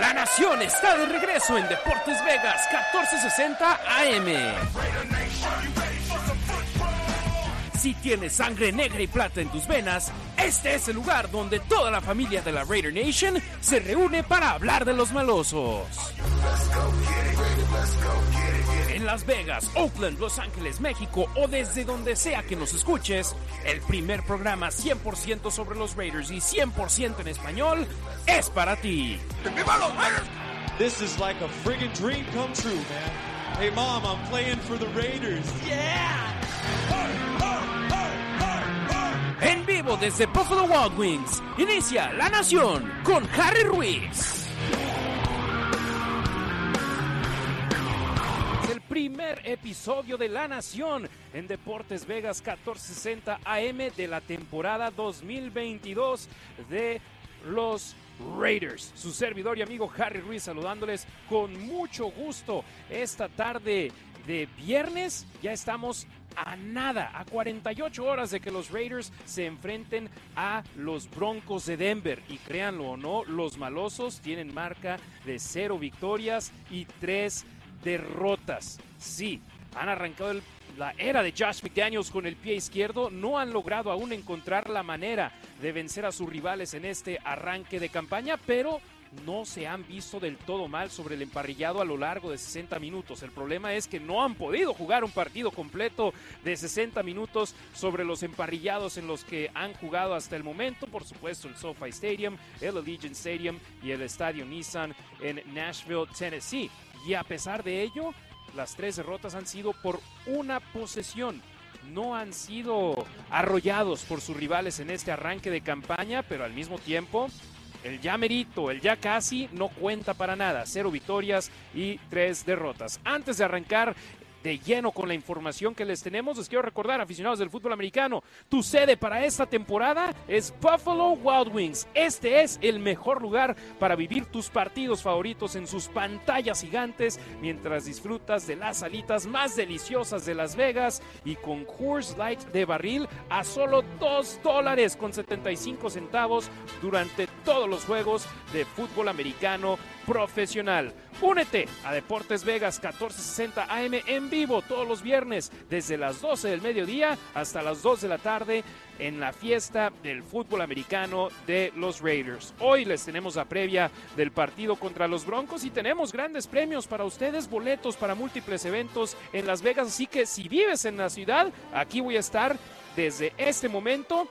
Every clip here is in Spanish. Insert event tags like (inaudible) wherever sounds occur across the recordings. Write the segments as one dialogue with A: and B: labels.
A: La Nación está de regreso en Deportes Vegas 1460 AM. Si tienes sangre negra y plata en tus venas, este es el lugar donde toda la familia de la Raider Nation se reúne para hablar de los malosos. En Las Vegas, Oakland, Los Ángeles, México o desde donde sea que nos escuches, el primer programa 100% sobre los Raiders y 100% en español es para ti. ¡Viva los Raiders!
B: This is like a friggin' dream come true, man. Hey, mom, I'm playing for the Raiders. Yeah!
A: En vivo desde Buffalo Wild Wings, inicia La Nación con Harry Ruiz. Primer episodio de La Nación en Deportes Vegas 1460 AM de la temporada 2022 de los Raiders. Su servidor y amigo Harry Ruiz saludándoles con mucho gusto esta tarde de viernes. Ya estamos a nada, a 48 horas de que los Raiders se enfrenten a los Broncos de Denver. Y créanlo o no, los malosos tienen marca de cero victorias y tres derrotas. Sí, han arrancado la era de Josh McDaniels con el pie izquierdo, no han logrado aún encontrar la manera de vencer a sus rivales en este arranque de campaña, pero no se han visto del todo mal sobre el emparrillado a lo largo de 60 minutos. El problema es que no han podido jugar un partido completo de 60 minutos sobre los emparrillados en los que han jugado hasta el momento. Por supuesto, el SoFi Stadium, el Allegiant Stadium y el Estadio Nissan en Nashville, Tennessee. Y a pesar de ello, las tres derrotas han sido por una posesión. No han sido arrollados por sus rivales en este arranque de campaña, pero al mismo tiempo el ya merito, el ya casi, no cuenta para nada. Cero victorias y tres derrotas. Antes de arrancar de lleno con la información que les tenemos, les quiero recordar, aficionados del fútbol americano, tu sede para esta temporada es Buffalo Wild Wings. Este es el mejor lugar para vivir tus partidos favoritos en sus pantallas gigantes mientras disfrutas de las salitas más deliciosas de Las Vegas y con Coors Light de barril a solo 2 dólares con 75 centavos durante todos los juegos de fútbol americano profesional. Únete a Deportes Vegas 1460 AM en vivo todos los viernes desde las 12 del mediodía hasta las 2 de la tarde en la fiesta del fútbol americano de los Raiders. Hoy les tenemos la previa del partido contra los Broncos y tenemos grandes premios para ustedes, boletos para múltiples eventos en Las Vegas, así que si vives en la ciudad, aquí voy a estar desde este momento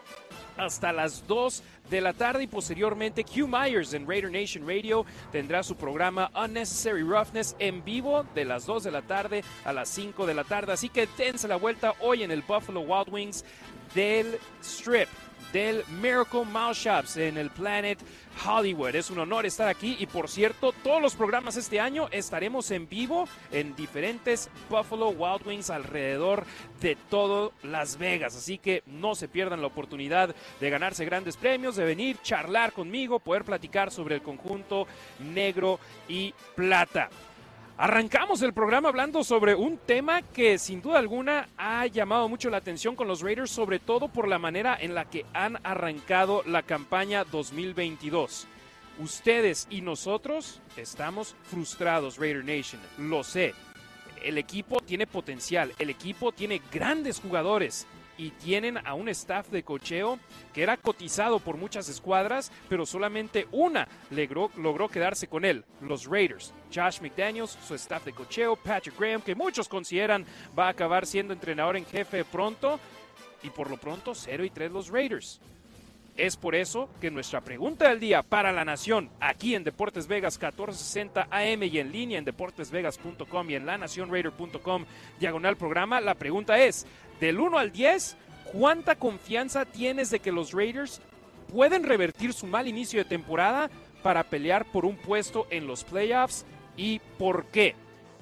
A: hasta las 2 de la tarde y posteriormente Q Myers en Raider Nation Radio tendrá su programa Unnecessary Roughness en vivo de las 2 de la tarde a las 5 de la tarde. Así que dense la vuelta hoy en el Buffalo Wild Wings del Strip del Miracle Mouse Shops en el Planet Hollywood. Es un honor estar aquí y por cierto, todos los programas este año estaremos en vivo en diferentes Buffalo Wild Wings alrededor de todo Las Vegas. Así que no se pierdan la oportunidad de ganarse grandes premios, de venir, charlar conmigo, poder platicar sobre el conjunto negro y plata. Arrancamos el programa hablando sobre un tema que sin duda alguna ha llamado mucho la atención con los Raiders, sobre todo por la manera en la que han arrancado la campaña 2022. Ustedes y nosotros estamos frustrados, Raider Nation, lo sé. El equipo tiene potencial, el equipo tiene grandes jugadores y tienen a un staff de cocheo que era cotizado por muchas escuadras, pero solamente una logró, quedarse con él, los Raiders. Josh McDaniels, su staff de cocheo, Patrick Graham, que muchos consideran va a acabar siendo entrenador en jefe pronto, y por lo pronto 0 y 3 los Raiders. Es por eso que nuestra pregunta del día para la nación, aquí en Deportes Vegas 1460 AM y en línea en deportesvegas.com y en lanacionraider.com, diagonal programa, la pregunta es, del 1 al 10, ¿cuánta confianza tienes de que los Raiders pueden revertir su mal inicio de temporada para pelear por un puesto en los playoffs y por qué?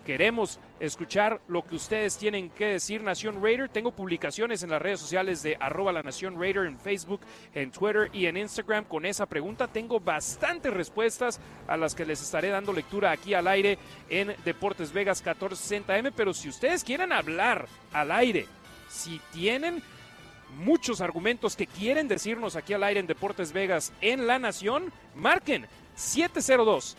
A: Queremos escuchar lo que ustedes tienen que decir, Nación Raider. Tengo publicaciones en las redes sociales de arroba la Nación Raider en Facebook, en Twitter y en Instagram con esa pregunta. Tengo bastantes respuestas a las que les estaré dando lectura aquí al aire en Deportes Vegas 1460M. Pero si ustedes quieren hablar al aire, si tienen muchos argumentos que quieren decirnos aquí al aire en Deportes Vegas en La Nación, marquen 702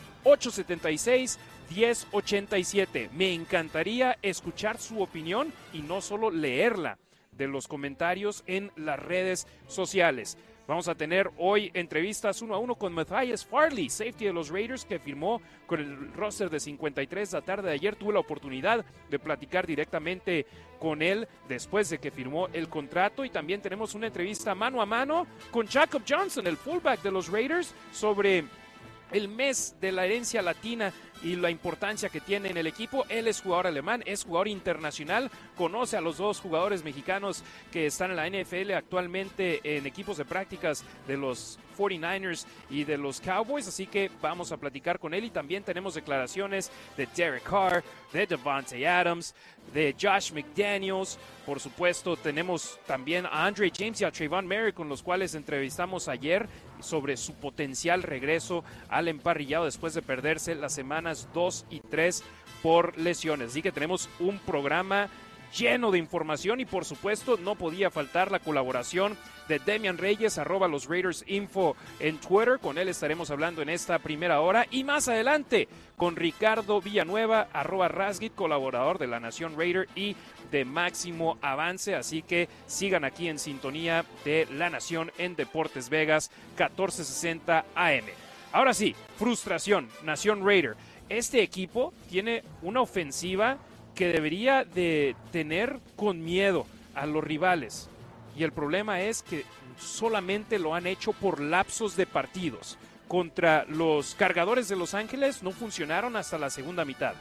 A: 876-1087. Me encantaría escuchar su opinión y no solo leerla de los comentarios en las redes sociales. Vamos a tener hoy entrevistas uno a uno con Matthias Farley, safety de los Raiders, que firmó con el roster de 53 la tarde de ayer. Tuve la oportunidad de platicar directamente con él después de que firmó el contrato. Y también tenemos una entrevista mano a mano con Jacob Johnson, el fullback de los Raiders, sobre el mes de la herencia latina y la importancia que tiene en el equipo. Él es jugador alemán, es jugador internacional, conoce a los dos jugadores mexicanos que están en la NFL actualmente en equipos de prácticas de los 49ers y de los Cowboys, así que vamos a platicar con él y también tenemos declaraciones de Derek Carr, de Devante Adams, de Josh McDaniels, por supuesto tenemos también a Andre James y a Trayvon Merrick con los cuales entrevistamos ayer sobre su potencial regreso al emparrillado después de perderse las semanas 2 y 3 por lesiones. Así que tenemos un programa lleno de información y por supuesto no podía faltar la colaboración de Demian Reyes, arroba los Raiders Info en Twitter. Con él estaremos hablando en esta primera hora y más adelante con Ricardo Villanueva, arroba Rasgit, colaborador de la Nación Raider y de Máximo Avance. Así que sigan aquí en sintonía de La Nación en Deportes Vegas 1460 AM. Ahora sí, frustración, Nación Raider. Este equipo tiene una ofensiva que debería de tener con miedo a los rivales. Y el problema es que solamente lo han hecho por lapsos de partidos. Contra los cargadores de Los Ángeles no funcionaron hasta la segunda mitad.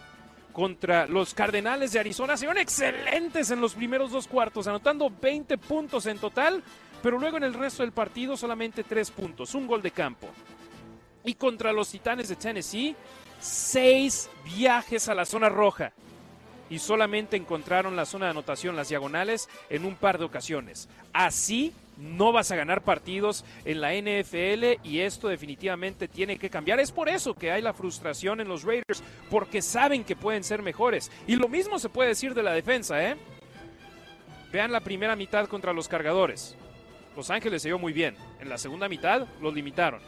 A: Contra los Cardenales de Arizona se excelentes en los primeros dos cuartos, anotando 20 puntos en total, pero luego en el resto del partido solamente 3 puntos, un gol de campo. Y contra los Titanes de Tennessee, seis viajes a la zona roja y solamente encontraron la zona de anotación, las diagonales, en un par de ocasiones. Así no vas a ganar partidos en la NFL y esto definitivamente tiene que cambiar. Es por eso que hay la frustración en los Raiders, porque saben que pueden ser mejores. Y lo mismo se puede decir de la defensa, ¿eh? Vean la primera mitad contra los cargadores. Los Ángeles se vio muy bien. En la segunda mitad los limitaron.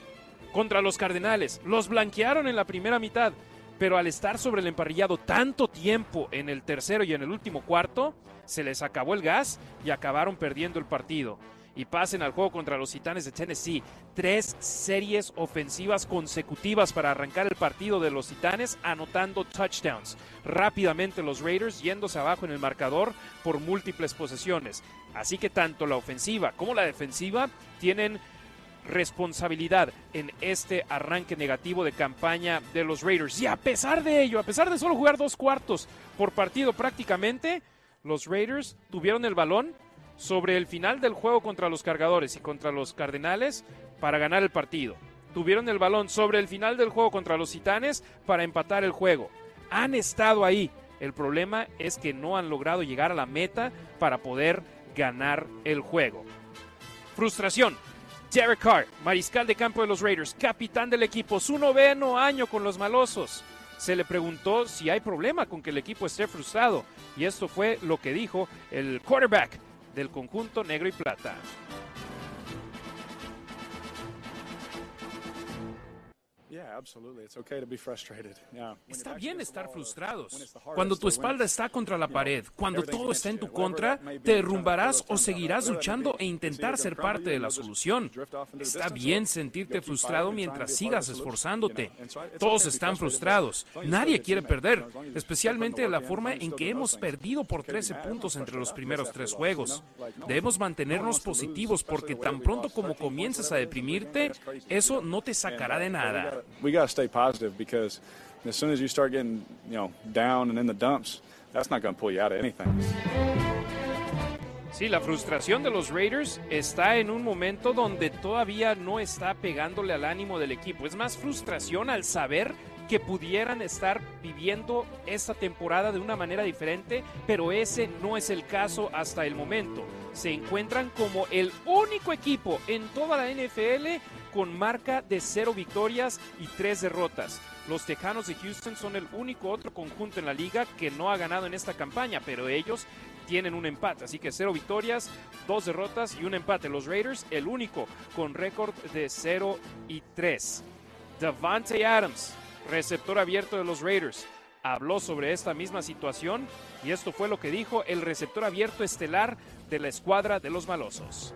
A: Contra los Cardenales, los blanquearon en la primera mitad pero al estar sobre el emparrillado tanto tiempo en el tercero y en el último cuarto, se les acabó el gas y acabaron perdiendo el partido. Y pasen al juego contra los Titanes de Tennessee. Tres series ofensivas consecutivas para arrancar el partido de los Titanes, anotando touchdowns. Rápidamente los Raiders yéndose abajo en el marcador por múltiples posesiones. Así que tanto la ofensiva como la defensiva tienen responsabilidad en este arranque negativo de campaña de los Raiders. Y a pesar de ello, a pesar de solo jugar dos cuartos por partido prácticamente, los Raiders tuvieron el balón sobre el final del juego contra los cargadores y contra los Cardenales para ganar el partido. Tuvieron el balón sobre el final del juego contra los Titanes para empatar el juego. Han estado ahí. El problema es que no han logrado llegar a la meta para poder ganar el juego. Frustración, Derek Carr, mariscal de campo de los Raiders, capitán del equipo, su noveno año con los malosos. Se le preguntó si hay problema con que el equipo esté frustrado y esto fue lo que dijo el quarterback del conjunto negro y plata.
C: Está bien estar frustrados. Cuando tu espalda está contra la pared, cuando todo está en tu contra, te derrumbarás o seguirás luchando e intentar ser parte de la solución. Está bien sentirte frustrado mientras sigas esforzándote. Todos están frustrados. Nadie quiere perder, especialmente la forma en que hemos perdido por 13 puntos entre los primeros tres juegos. Debemos mantenernos positivos porque tan pronto como comiences a deprimirte, eso no te sacará de nada.
D: We got to stay positive because as soon as you start getting, you know, down and in the dumps, that's not going to pull you out of anything.
A: Sí, la frustración de los Raiders está en un momento donde todavía no está pegándole al ánimo del equipo. Es más frustración al saber que pudieran estar viviendo esta temporada de una manera diferente, pero ese no es el caso hasta el momento. Se encuentran como el único equipo en toda la NFL con marca de cero victorias y tres derrotas. Los Tejanos de Houston son el único otro conjunto en la liga que no ha ganado en esta campaña, pero ellos tienen un empate, así que cero victorias, dos derrotas y un empate. Los Raiders, el único con récord de cero y tres. Davante Adams, receptor abierto de los Raiders, habló sobre esta misma situación y esto fue lo que dijo el receptor abierto estelar de la escuadra de los malosos.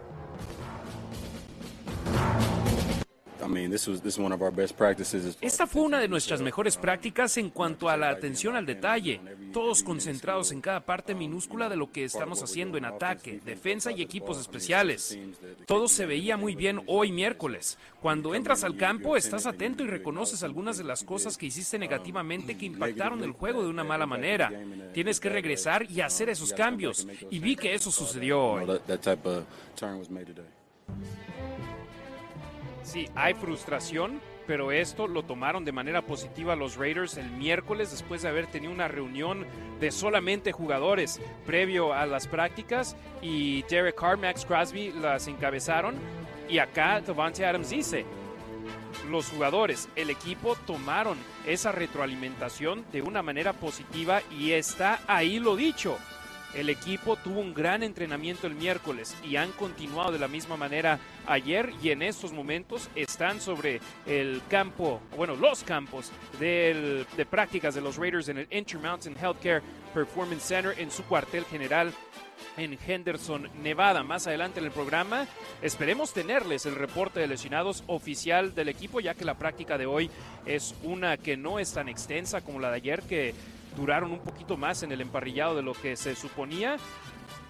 C: Esta fue una de nuestras mejores prácticas en cuanto a la atención al detalle, todos concentrados en cada parte minúscula de lo que estamos haciendo en ataque, defensa y equipos especiales. Todo se veía muy bien hoy miércoles. Cuando entras al campo, estás atento y reconoces algunas de las cosas que hiciste negativamente que (clears throat) impactaron el juego de una mala manera. Tienes que regresar y hacer esos cambios. Y vi que eso sucedió hoy.
A: Sí, hay frustración, pero esto lo tomaron de manera positiva los Raiders el miércoles después de haber tenido una reunión de solamente jugadores previo a las prácticas y Derek Carr, Max Crosby las encabezaron y acá Devante Adams dice, los jugadores, el equipo tomaron esa retroalimentación de una manera positiva y está ahí lo dicho. El equipo tuvo un gran entrenamiento el miércoles y han continuado de la misma manera ayer y en estos momentos están sobre el campo, bueno, los campos de prácticas de los Raiders en el Intermountain Healthcare Performance Center en su cuartel general en Henderson, Nevada. Más adelante en el programa esperemos tenerles el reporte de lesionados oficial del equipo, ya que la práctica de hoy es una que no es tan extensa como la de ayer, que duraron un poquito más en el emparrillado de lo que se suponía.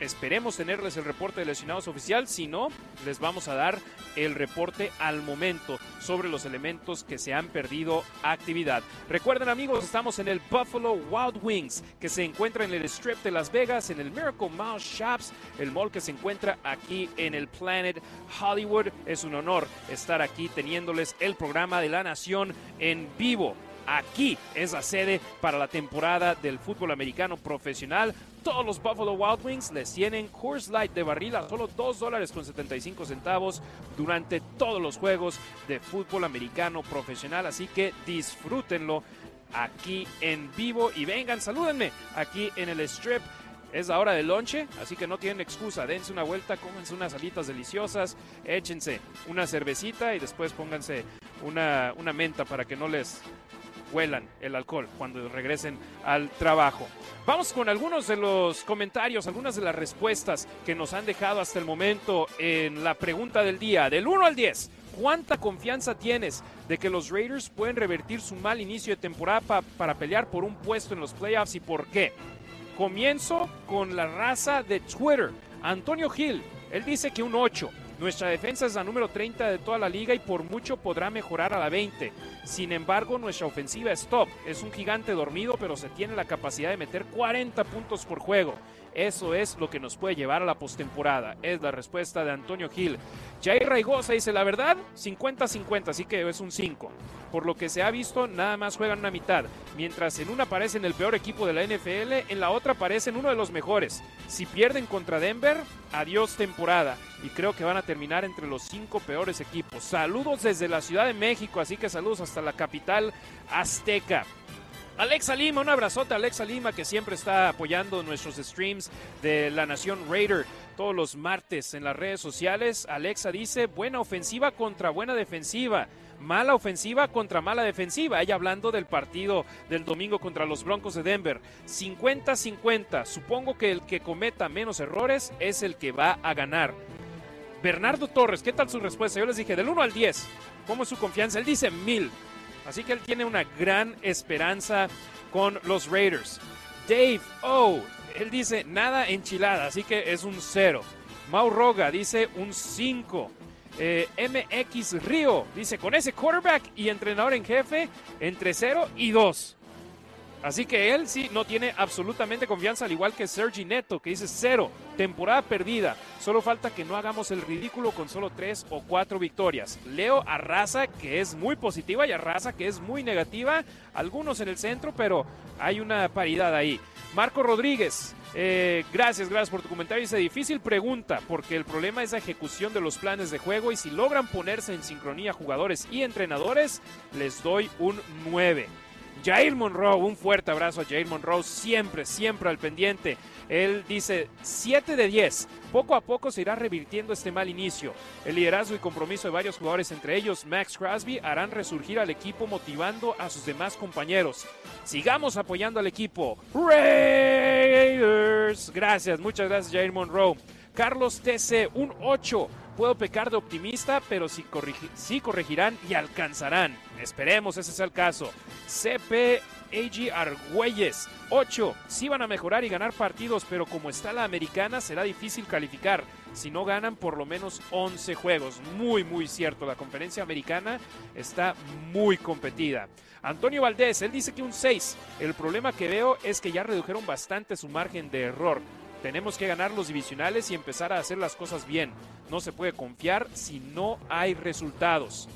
A: Esperemos tenerles el reporte de lesionados oficial, si no, les vamos a dar el reporte al momento sobre los elementos que se han perdido actividad. Recuerden amigos, estamos en el Buffalo Wild Wings, que se encuentra en el Strip de Las Vegas, en el Miracle Mall Shops, el mall que se encuentra aquí en el Planet Hollywood. Es un honor estar aquí teniéndoles el programa de la Nación en vivo Aquí es la sede para la temporada del fútbol americano profesional. Todos los Buffalo Wild Wings les tienen Coors Light de barril a solo 2 dólares con 75 centavos durante todos los juegos de fútbol americano profesional. Así que disfrútenlo aquí en vivo y vengan, salúdenme aquí en el strip. Es la hora del lonche, así que no tienen excusa. Dense una vuelta, cómense unas alitas deliciosas, échense una cervecita y después pónganse una, una menta para que no les huelan el alcohol cuando regresen al trabajo. Vamos con algunos de los comentarios, algunas de las respuestas que nos han dejado hasta el momento en la pregunta del día, del 1 al 10. ¿Cuánta confianza tienes de que los Raiders pueden revertir su mal inicio de temporada para pelear por un puesto en los playoffs y por qué? Comienzo con la raza de Twitter. Antonio Hill, él dice que un 8. Nuestra defensa es la número 30 de toda la liga y por mucho podrá mejorar a la 20. Sin embargo, nuestra ofensiva es top. Es un gigante dormido, pero se tiene la capacidad de meter 40 puntos por juego. Eso es lo que nos puede llevar a la postemporada. Es la respuesta de Antonio Gil. Jair Raigosa dice la verdad, 50-50, así que es un 5. Por lo que se ha visto, nada más juegan una mitad. Mientras en una en el peor equipo de la NFL, en la otra en uno de los mejores. Si pierden contra Denver, adiós temporada. Y creo que van a terminar entre los cinco peores equipos. Saludos desde la Ciudad de México, así que saludos hasta la capital azteca. Alexa Lima, un abrazote a Alexa Lima que siempre está apoyando nuestros streams de la Nación Raider todos los martes en las redes sociales. Alexa dice, buena ofensiva contra buena defensiva mala ofensiva contra mala defensiva. Ella hablando del partido del domingo contra los Broncos de Denver. 50-50. Supongo que el que cometa menos errores es el que va a ganar. Bernardo Torres, ¿qué tal su respuesta? Yo les dije del 1 al 10. ¿Cómo es su confianza? Él dice mil. Así que él tiene una gran esperanza con los Raiders. Dave Oh, él dice nada enchilada, así que es un 0. Mau Roga dice un 5. Eh, MX Río dice, con ese quarterback y entrenador en jefe, entre 0 y 2. Así que él sí no tiene absolutamente confianza, al igual que Sergi Neto, que dice cero, temporada perdida. Solo falta que no hagamos el ridículo con solo tres o cuatro victorias. Leo a Raza, que es muy positiva, y a Raza, que es muy negativa. Algunos en el centro, pero hay una paridad ahí. Marco Rodríguez, eh, gracias, gracias por tu comentario. Dice, difícil pregunta, porque el problema es la ejecución de los planes de juego y si logran ponerse en sincronía jugadores y entrenadores, les doy un 9. Jair Monroe, un fuerte abrazo a Jair Monroe, siempre, siempre al pendiente. Él dice 7 de 10. Poco a poco se irá revirtiendo este mal inicio. El liderazgo y compromiso de varios jugadores, entre ellos Max Crosby, harán resurgir al equipo motivando a sus demás compañeros. Sigamos apoyando al equipo. Raiders. Gracias, muchas gracias Jair Monroe. Carlos TC, un 8. Puedo pecar de optimista, pero sí, corregirán y alcanzarán. Esperemos ese sea el caso. CP AG Argüelles, 8. Sí van a mejorar y ganar partidos, pero como está la americana, será difícil calificar. Si no ganan por lo menos 11 juegos. Muy, muy cierto. La conferencia americana está muy competida. Antonio Valdés, él dice que un 6. El problema que veo es que ya redujeron bastante su margen de error. Tenemos que ganar los divisionales y empezar a hacer las cosas bien. No se puede confiar si no hay resultados.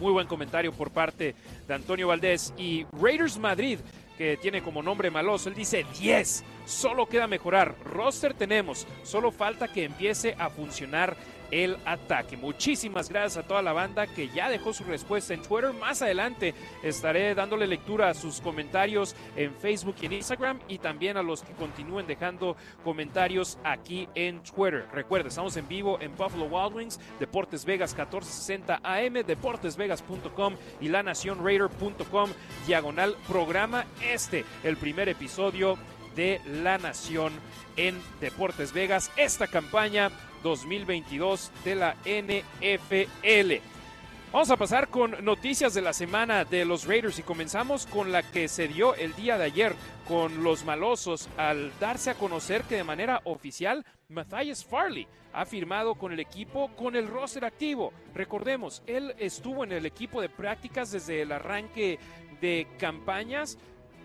A: Muy buen comentario por parte de Antonio Valdés. Y Raiders Madrid, que tiene como nombre maloso, él dice 10. Solo queda mejorar. Roster tenemos. Solo falta que empiece a funcionar el ataque. Muchísimas gracias a toda la banda que ya dejó su respuesta en Twitter. Más adelante estaré dándole lectura a sus comentarios en Facebook y en Instagram y también a los que continúen dejando comentarios aquí en Twitter. Recuerda, estamos en vivo en Buffalo Wild Wings, Deportes Vegas 1460 AM, deportesvegas.com y lanacionraider.com, diagonal programa este, el primer episodio de La Nación en Deportes Vegas. Esta campaña 2022 de la NFL. Vamos a pasar con noticias de la semana de los Raiders y comenzamos con la que se dio el día de ayer con los malosos al darse a conocer que de manera oficial Matthias Farley ha firmado con el equipo con el roster activo. Recordemos, él estuvo en el equipo de prácticas desde el arranque de campañas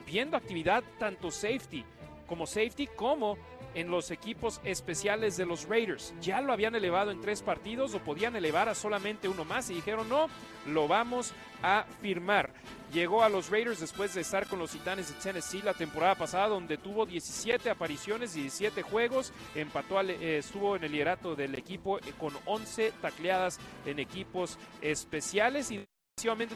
A: viendo actividad tanto safety como safety como en los equipos especiales de los Raiders. Ya lo habían elevado en tres partidos o podían elevar a solamente uno más y dijeron no, lo vamos a firmar. Llegó a los Raiders después de estar con los Titanes de Tennessee la temporada pasada donde tuvo 17 apariciones y 17 juegos, empató eh, estuvo en el liderato del equipo eh, con 11 tacleadas en equipos especiales y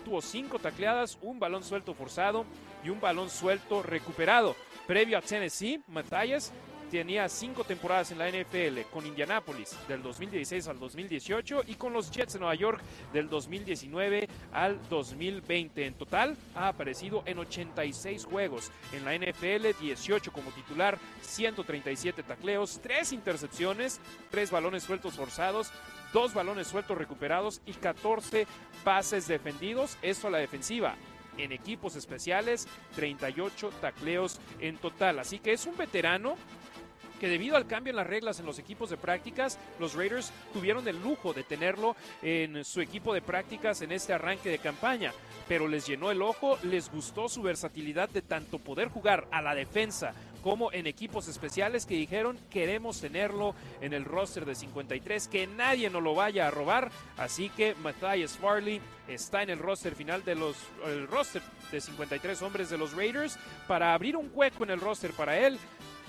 A: tuvo 5 tacleadas, un balón suelto forzado y un balón suelto recuperado. Previo a Tennessee, Matthias tenía cinco temporadas en la NFL con Indianapolis del 2016 al 2018 y con los Jets de Nueva York del 2019 al 2020. En total ha aparecido en 86 juegos en la NFL, 18 como titular, 137 tacleos, 3 intercepciones, 3 balones sueltos forzados, 2 balones sueltos recuperados y 14 pases defendidos. Esto a la defensiva en equipos especiales, 38 tacleos en total. Así que es un veterano que debido al cambio en las reglas en los equipos de prácticas, los Raiders tuvieron el lujo de tenerlo en su equipo de prácticas en este arranque de campaña, pero les llenó el ojo, les gustó su versatilidad de tanto poder jugar a la defensa como en equipos especiales que dijeron queremos tenerlo en el roster de 53, que nadie nos lo vaya a robar, así que Matthias Farley está en el roster final de los el roster de 53 hombres de los Raiders para abrir un hueco en el roster para él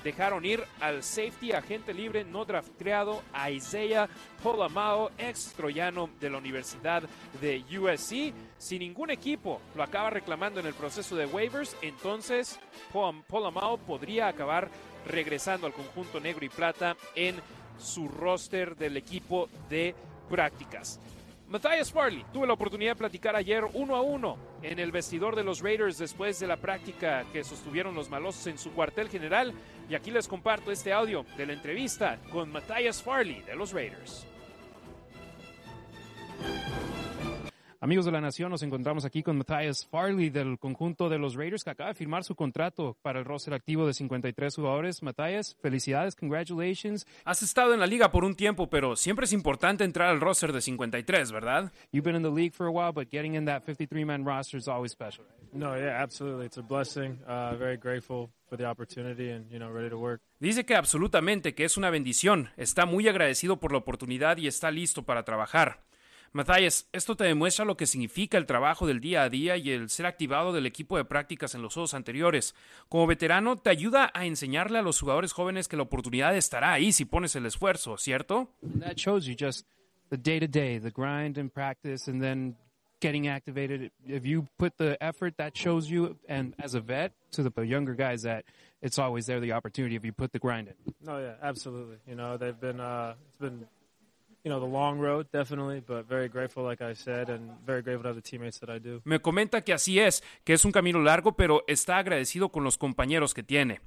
A: dejaron ir al safety agente libre no drafteado a Isaiah Polamao, ex troyano de la Universidad de USC. Si ningún equipo lo acaba reclamando en el proceso de waivers, entonces Polamao podría acabar regresando al conjunto negro y plata en su roster del equipo de prácticas. Matthias Farley, tuve la oportunidad de platicar ayer uno a uno en el vestidor de los Raiders después de la práctica que sostuvieron los malosos en su cuartel general. Y aquí les comparto este audio de la entrevista con Matthias Farley de los Raiders. Amigos de la Nación, nos encontramos aquí con Matthias Farley del conjunto de los Raiders que acaba de firmar su contrato para el roster activo de 53 jugadores. Matthias, felicidades, congratulations. Has estado en la liga por un tiempo, pero siempre es importante entrar al roster de 53, ¿verdad? You've been in the league for a while, but getting in that 53-man roster is always special.
E: No, yeah, absolutely. It's a blessing. Uh, very grateful for the opportunity and, you know, ready to work.
A: Dice que absolutamente que es una bendición. Está muy agradecido por la oportunidad y está listo para trabajar. Matthias, esto te demuestra lo que significa el trabajo del día a día y el ser activado del equipo de prácticas en los juegos anteriores. Como veterano, te ayuda a enseñarle a los jugadores jóvenes que la oportunidad estará ahí si pones el esfuerzo, ¿cierto?
E: That shows you just the day to day, the grind and practice, and then
C: getting activated. If you put the effort, that shows you, and as a vet, to the younger guys, that it's always there the opportunity if you put the grind in.
E: No, yeah, absolutely. You know, they've been uh, it's been you know the long road definitely, but very grateful, like I said, and very grateful to have the teammates that I do.
A: Me comenta que así es, que es un camino largo, pero está agradecido con los compañeros que tiene.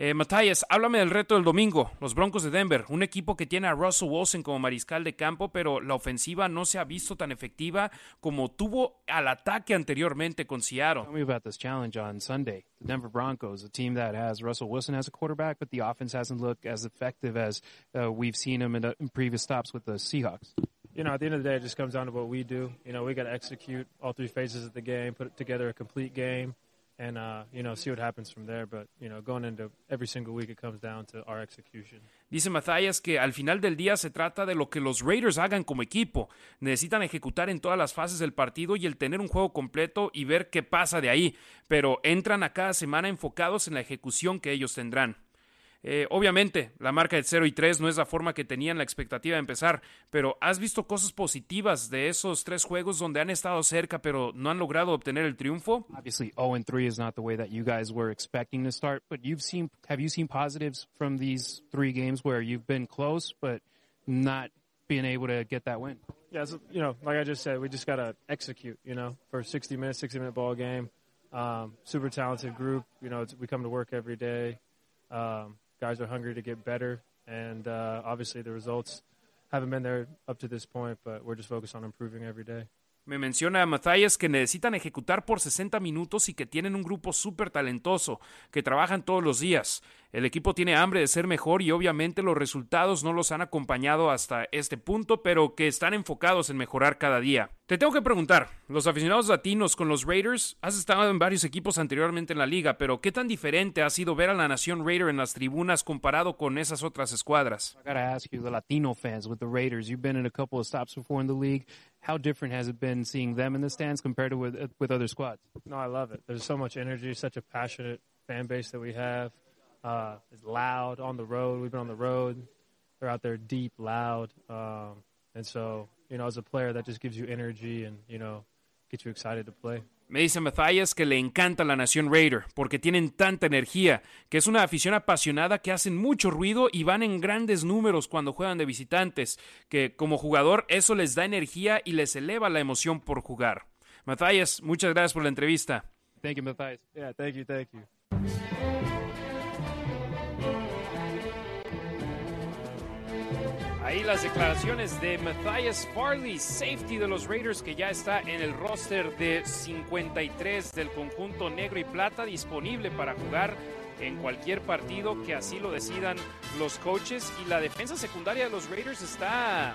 A: Eh, Matthias, háblame del reto del domingo, los Broncos de Denver, un equipo que tiene a Russell Wilson como mariscal de campo, pero la ofensiva no se ha visto tan efectiva como tuvo al ataque anteriormente con Seattle.
C: Tell me about this challenge on Sunday. The Denver Broncos, a team that has Russell Wilson as a quarterback, but the offense hasn't looked as effective as uh, we've seen him in, uh, in previous stops with the Seahawks.
E: You know, at the end of the day, it just comes down to what we do. You know, we got to execute all three phases of the game, put together a complete game. And uh, you know see what happens from there. But you know, going into every single week, it comes down to our execution.
A: Dice Matthias que al final del día se trata de lo que los Raiders hagan como equipo. Necesitan ejecutar en todas las fases del partido y el tener un juego completo y ver qué pasa de ahí. Pero entran a cada semana enfocados en la ejecución que ellos tendrán. Eh, obviamente, la marca de 0 y 3 no es la forma que tenían la expectativa de empezar, pero ¿has visto cosas positivas de esos tres juegos donde han estado cerca pero no han logrado obtener el triunfo?
C: Obviously, 0 and 3 is not the way that you guys were expecting to start, but you've seen have you seen positives from these three games where you've been close but not being able to get that win?
E: Yeah, so, you know, like I just said, we just got to execute, you know, for a 60 minute, 60 minute ball game. Um, super talented group, you know, we come to work every day. Um, guys are hungry to get better, and uh, obviously the results haven't been there up to this point, but we're just focused on improving every day.
A: Me menciona Matthias que necesitan ejecutar por 60 minutos y que tienen un grupo súper talentoso, que trabajan todos los días. El equipo tiene hambre de ser mejor y obviamente los resultados no los han acompañado hasta este punto, pero que están enfocados en mejorar cada día. Te tengo que preguntar, los aficionados latinos con los Raiders, has estado en varios equipos anteriormente en la liga, pero ¿qué tan diferente ha sido ver a la nación Raider en las tribunas comparado con esas otras escuadras?
C: I gotta ask you, the Latino fans with the Raiders, you've been in a couple of stops before in the league. How different has it been seeing them in the stands compared to with, with other squads?
E: No, I love it. There's so much energy, such a passionate fan base that we have. Uh, it's loud on the road. We've been on the road. They're out there deep, loud, um, and so you know, as a player, that just gives you energy and, you know, gets you excited to play.
A: Me dice Matthias que le encanta la nación Raider porque tienen tanta energía, que es una afición apasionada que hacen mucho ruido y van en grandes números cuando juegan de visitantes, que como jugador eso les da energía y les eleva la emoción por jugar. Matthias, muchas gracias por la entrevista.
E: Thank you, Matthias. Yeah, thank you, thank you.
A: Ahí las declaraciones de Matthias Farley, safety de los Raiders, que ya está en el roster de 53 del conjunto negro y plata, disponible para jugar en cualquier partido que así lo decidan los coaches. Y la defensa secundaria de los Raiders está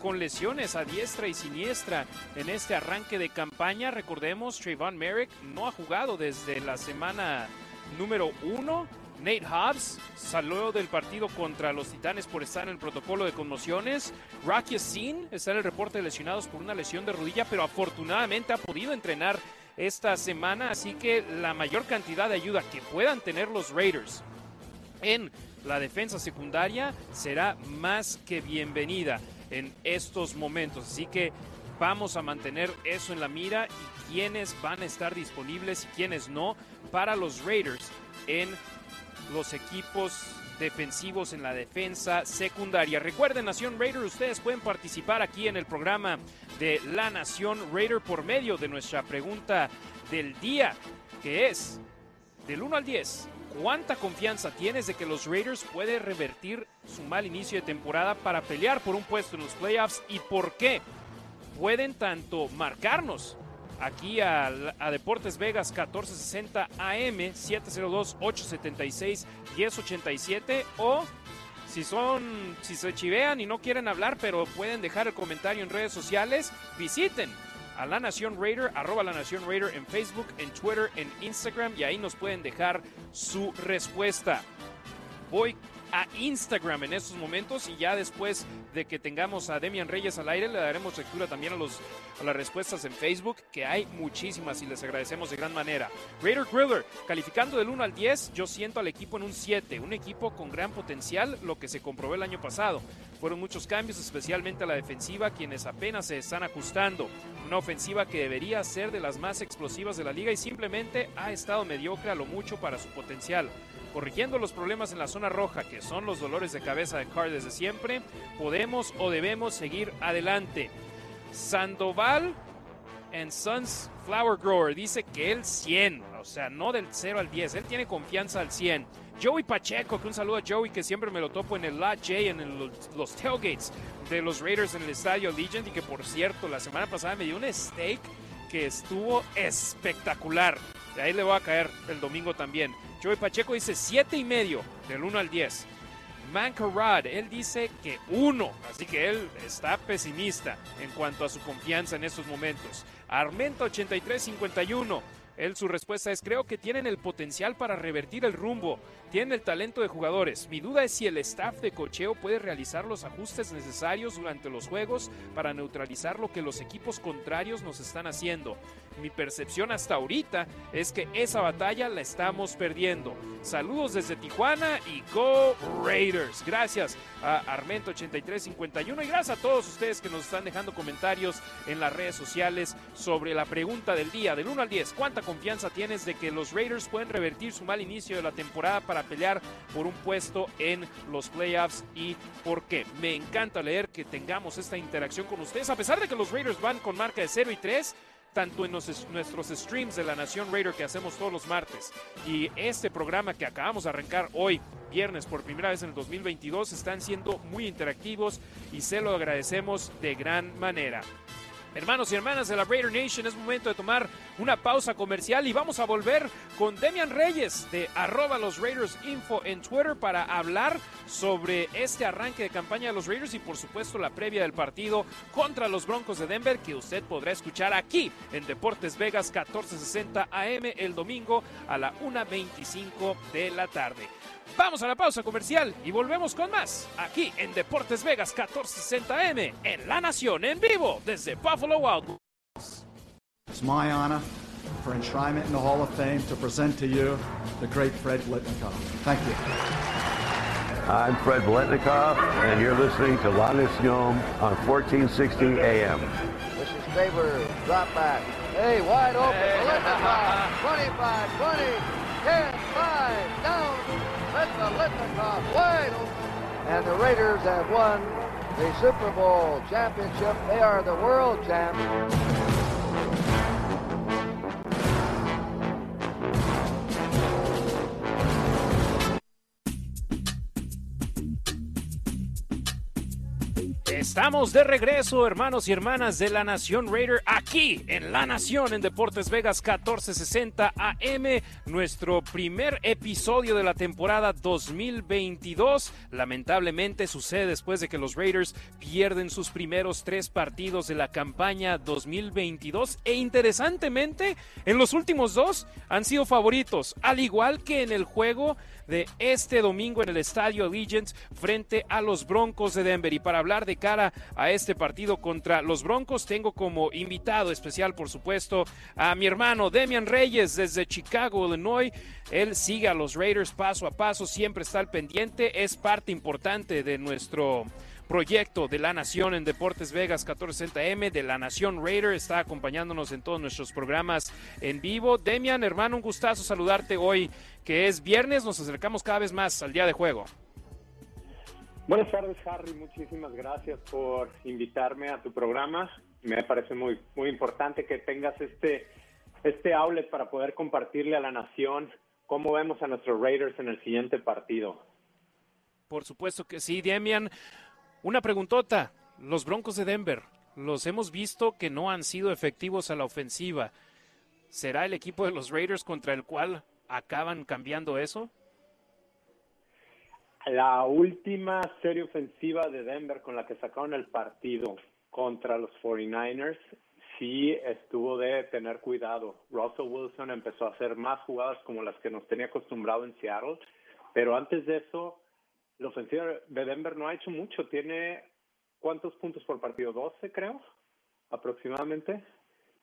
A: con lesiones a diestra y siniestra en este arranque de campaña. Recordemos, Trayvon Merrick no ha jugado desde la semana número uno Nate Hobbs salió del partido contra los Titanes por estar en el protocolo de conmociones. Rocky Sin está en el reporte de lesionados por una lesión de rodilla, pero afortunadamente ha podido entrenar esta semana, así que la mayor cantidad de ayuda que puedan tener los Raiders en la defensa secundaria será más que bienvenida en estos momentos. Así que vamos a mantener eso en la mira y quiénes van a estar disponibles y quiénes no para los Raiders en los equipos defensivos en la defensa secundaria. Recuerden, Nación Raider, ustedes pueden participar aquí en el programa de La Nación Raider por medio de nuestra pregunta del día, que es del 1 al 10. ¿Cuánta confianza tienes de que los Raiders pueden revertir su mal inicio de temporada para pelear por un puesto en los playoffs y por qué pueden tanto marcarnos aquí a, Deportes Vegas 1460 AM 702-876 1087 o si son, si se chivean y no quieren hablar, pero pueden dejar el comentario en redes sociales, visiten a La Nación Raider, arroba La Nación Raider en Facebook, en Twitter, en Instagram y ahí nos pueden dejar su respuesta. Voy a Instagram en estos momentos y ya después de que tengamos a Demian Reyes al aire le daremos lectura también a, los, a las respuestas en Facebook, que hay muchísimas y les agradecemos de gran manera. Raider Griller, calificando del 1 al 10, yo siento al equipo en un 7, un equipo con gran potencial, lo que se comprobó el año pasado. Fueron muchos cambios, especialmente a la defensiva, quienes apenas se están ajustando. Una ofensiva que debería ser de las más explosivas de la liga y simplemente ha estado mediocre a lo mucho para su potencial. Corrigiendo los problemas en la zona roja, que son los dolores de cabeza de Carr desde siempre, podemos o debemos seguir adelante. Sandoval en Sons Flower Grower dice que él 100, o sea, no del 0 al 10, él tiene confianza al 100. Joey Pacheco, que un saludo a Joey, que siempre me lo topo en el Lot J, en los, tailgates de los Raiders en el estadio Legend, y que por cierto, la semana pasada me dio un steak que estuvo espectacular. De ahí le voy a caer el domingo también. Joey Pacheco dice 7 y medio, del 1 al 10. Mancarad, él dice que 1, así que él está pesimista en cuanto a su confianza en estos momentos. Armenta 83-51. Él su respuesta es creo que tienen el potencial para revertir el rumbo, tienen el talento de jugadores. Mi duda es si el staff de cocheo puede realizar los ajustes necesarios durante los juegos para neutralizar lo que los equipos contrarios nos están haciendo. Mi percepción hasta ahorita es que esa batalla la estamos perdiendo. Saludos desde Tijuana y Go Raiders. Gracias a Armento8351 y gracias a todos ustedes que nos están dejando comentarios en las redes sociales sobre la pregunta del día, del 1 al 10. ¿Cuánta confianza tienes de que los Raiders pueden revertir su mal inicio de la temporada para pelear por un puesto en los playoffs y por qué? Me encanta leer que tengamos esta interacción con ustedes, a pesar de que los Raiders van con marca de 0 y 3 tanto en nuestros streams de la Nación Raider que hacemos todos los martes y este programa que acabamos de arrancar hoy, viernes, por primera vez en el 2022, están siendo muy interactivos y se lo agradecemos de gran manera. Hermanos y hermanas de la Raider Nation, es momento de tomar una pausa comercial y vamos a volver con Demian Reyes de arroba los Raiders Info en Twitter para hablar sobre este arranque de campaña de los Raiders y por supuesto la previa del partido contra los Broncos de Denver que usted podrá escuchar aquí en Deportes Vegas 1460 AM el domingo a la 1.25 de la tarde. Vamos a la pausa comercial y volvemos con más aquí en Deportes Vegas 1460M en La Nación en vivo desde Buffalo Wild
F: It's my honor for enshrinement in the Hall of Fame to present to you the great Fred Blitnikoff. Thank you.
G: I'm Fred Blitnikoff, and you're listening to La Nación on 1460 AM.
H: This is Faber, drop back. Hey, wide open. Blitnikoff, 25, 20, 10, 5, down. And the Raiders have won the Super Bowl championship. They are the world champions.
A: Estamos de regreso, hermanos y hermanas de la Nación Raider, aquí en La Nación, en Deportes Vegas 1460 AM, nuestro primer episodio de la temporada 2022. Lamentablemente sucede después de que los Raiders pierden sus primeros tres partidos de la campaña 2022 e interesantemente, en los últimos dos han sido favoritos, al igual que en el juego de este domingo en el Estadio Allegiant frente a los Broncos de Denver. Y para hablar de cara a este partido contra los Broncos, tengo como invitado especial, por supuesto, a mi hermano Demian Reyes desde Chicago, Illinois. Él sigue a los Raiders paso a paso, siempre está al pendiente, es parte importante de nuestro proyecto de La Nación en Deportes Vegas 1460M, de La Nación Raider, está acompañándonos en todos nuestros programas en vivo. Demian, hermano, un gustazo saludarte hoy, que es viernes, nos acercamos cada vez más al día de juego.
I: Buenas tardes, Harry. Muchísimas gracias por invitarme a tu programa. Me parece muy, muy importante que tengas este, este outlet para poder compartirle a la nación cómo vemos a nuestros Raiders en el siguiente partido.
A: Por supuesto que sí, Demian. Una preguntota, los Broncos de Denver, los hemos visto que no han sido efectivos a la ofensiva. ¿Será el equipo de los Raiders contra el cual acaban cambiando eso?
I: La última serie ofensiva de Denver con la que sacaron el partido contra los 49ers sí estuvo de tener cuidado. Russell Wilson empezó a hacer más jugadas como las que nos tenía acostumbrado en Seattle, pero antes de eso la ofensiva de Denver no ha hecho mucho. Tiene cuántos puntos por partido? 12, creo, aproximadamente.